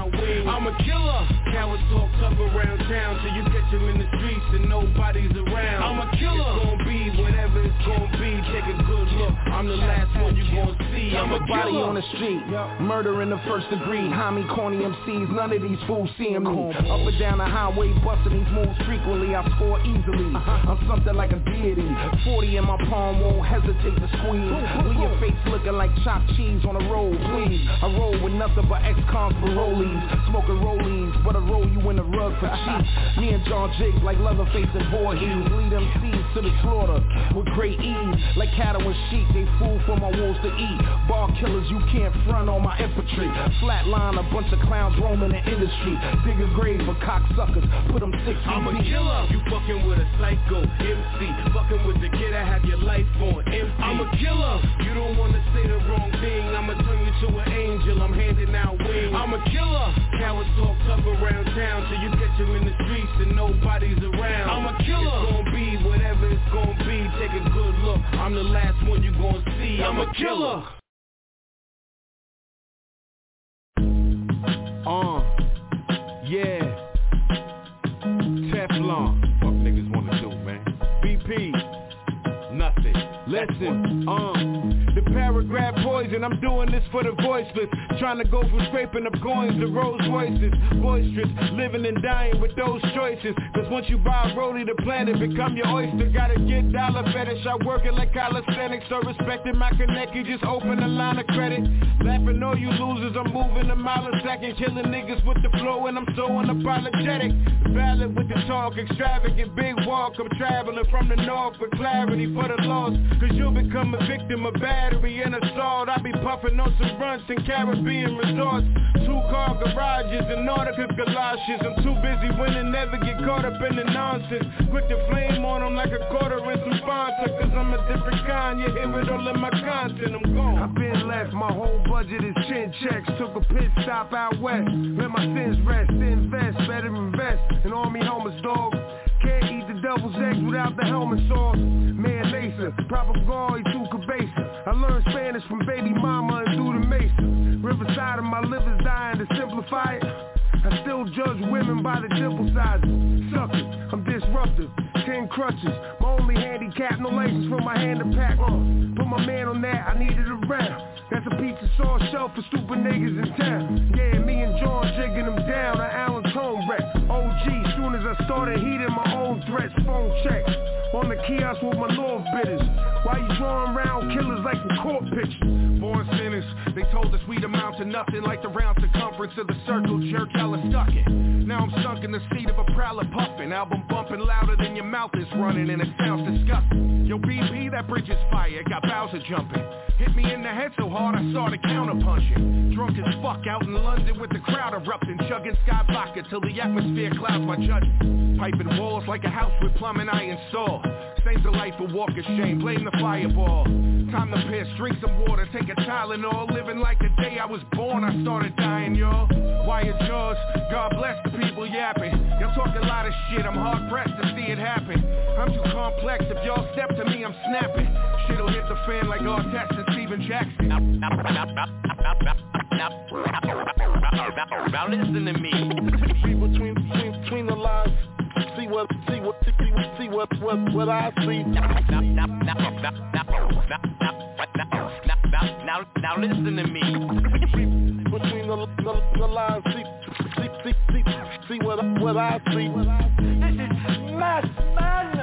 Out wings. I'm a killer. Cowards talk tough around town till you catch 'em in the streets and nobody's around. I'm a killer. It's gonna be whatever it's gonna be. Take a good look. I'm the last one you gon' see. I'm a body on the street, murder in the first degree. Homie, corny MCs, none of these fools seeing me. Up and down the highway, busting these moves frequently. I score easily. I'm something like a deity. 40 in my palm, won't hesitate to squeeze. Leave your face looking like chopped cheese on the road, please. I roll with nothing but ex-cons parolees, smoking rollies, but I roll you in the rug for cheap. Me and John Jake like Leatherface and Voorhees, lead MCs to the slaughter with great ease. Like cattle and sheep, they fool for my wolves to eat. Bar killers, you can't front on my infantry. Flatline, a bunch of clowns roaming the industry. Dig a grave for cocksuckers, put them six feet I'm a killer. You fucking with a psycho MC. Fucking with the kid that have your life on empty. I'm a killer. You don't wanna say the wrong thing. I'ma turn you to an angel. I'm handing out wings. I'm a killer. Cowards talk tough around town till you catch 'em in the streets and nobody's around. I'm a killer. It's gonna be whatever it's gonna be. Take a good look. I'm the last one you gonna see. I'm a killer. Uh, Listen, um, paragraph poison. I'm doing this for the voiceless. Trying to go from scraping up coins to Rolls Royces. Boisterous, living and dying with those choices. Cause once you buy a rollie, the planet become your oyster. Gotta get dollar fetish. I work it like calisthenics. So respecting my connect, you just open a line of credit. Laughing all you losers, I'm moving a mile a second. Killing niggas with the flow and I'm so unapologetic. Valid with the talk, extravagant, big walk. I'm traveling from the north with clarity for the loss. Cause you'll become a victim of battery and. I be puffing on some runts in Caribbean resorts. Two car garages and Nautica galoshes. I'm too busy winning, never get caught up in the nonsense. Quick to flame on them like a quarter in some Fanta. Cause I'm a different kind, you hear it all in my content, I'm gone. I've been left, my whole budget is chin checks. Took a pit stop out west. Let my sins rest, invest, better invest. An army homeless dog. Can't eat the devil's eggs without the helmet sauce. Man laser, proper guard, tu cabeza. I learned Spanish from baby mama and through the mesa. Riverside and my liver's dying to simplify it. I still judge women by the dimple sizes. Suckers, I'm disruptive. Ten crutches, my only handicap, no license for my hand to pack on. Put my man on that, I needed a round. That's a pizza sauce shelf for stupid niggas in town. Yeah, me and John jigging them down, an Allen Tone wreck. OG, soon as I started heating my own threats, phone check. On the kiosk with my North bitters. Why you drawing round killers like the court pictures? Born sinners, they told us we'd amount to nothing like the round circumference of the circle jerk hella stuck in. Now I'm sunk in the seat of a prowler puffin', album bumping louder than your mouth is running and it sounds disgusting. Yo BP, that bridge is fire, got Bowser jumping. Hit me in the head so hard I started counterpunching. Drunk as fuck out in London with the crowd erupting, chugging Skyy vodka till the atmosphere clouds my judgment. Piping walls like a house with plumbing I install. Stains a life a walk of shame, blame the fireball. Time to piss, drink some water, take a Tylenol. Living like the day I was born, I started dying, y'all. Why is yours? God bless the people yapping. Y'all talk a lot of shit, I'm hard pressed to see it happen. I'm too complex, if y'all step to me, I'm snapping. Shit'll hit the fan like Artest and Stephen Jackson. Now, listen to me. between, between, between the lines. See what, see what, see what, see what, what, what I see. Now, now, now, now, now, now, now, now, listen to me. Between the, the, the lines, see, see, see, see, see what, what I see. This is mass madness.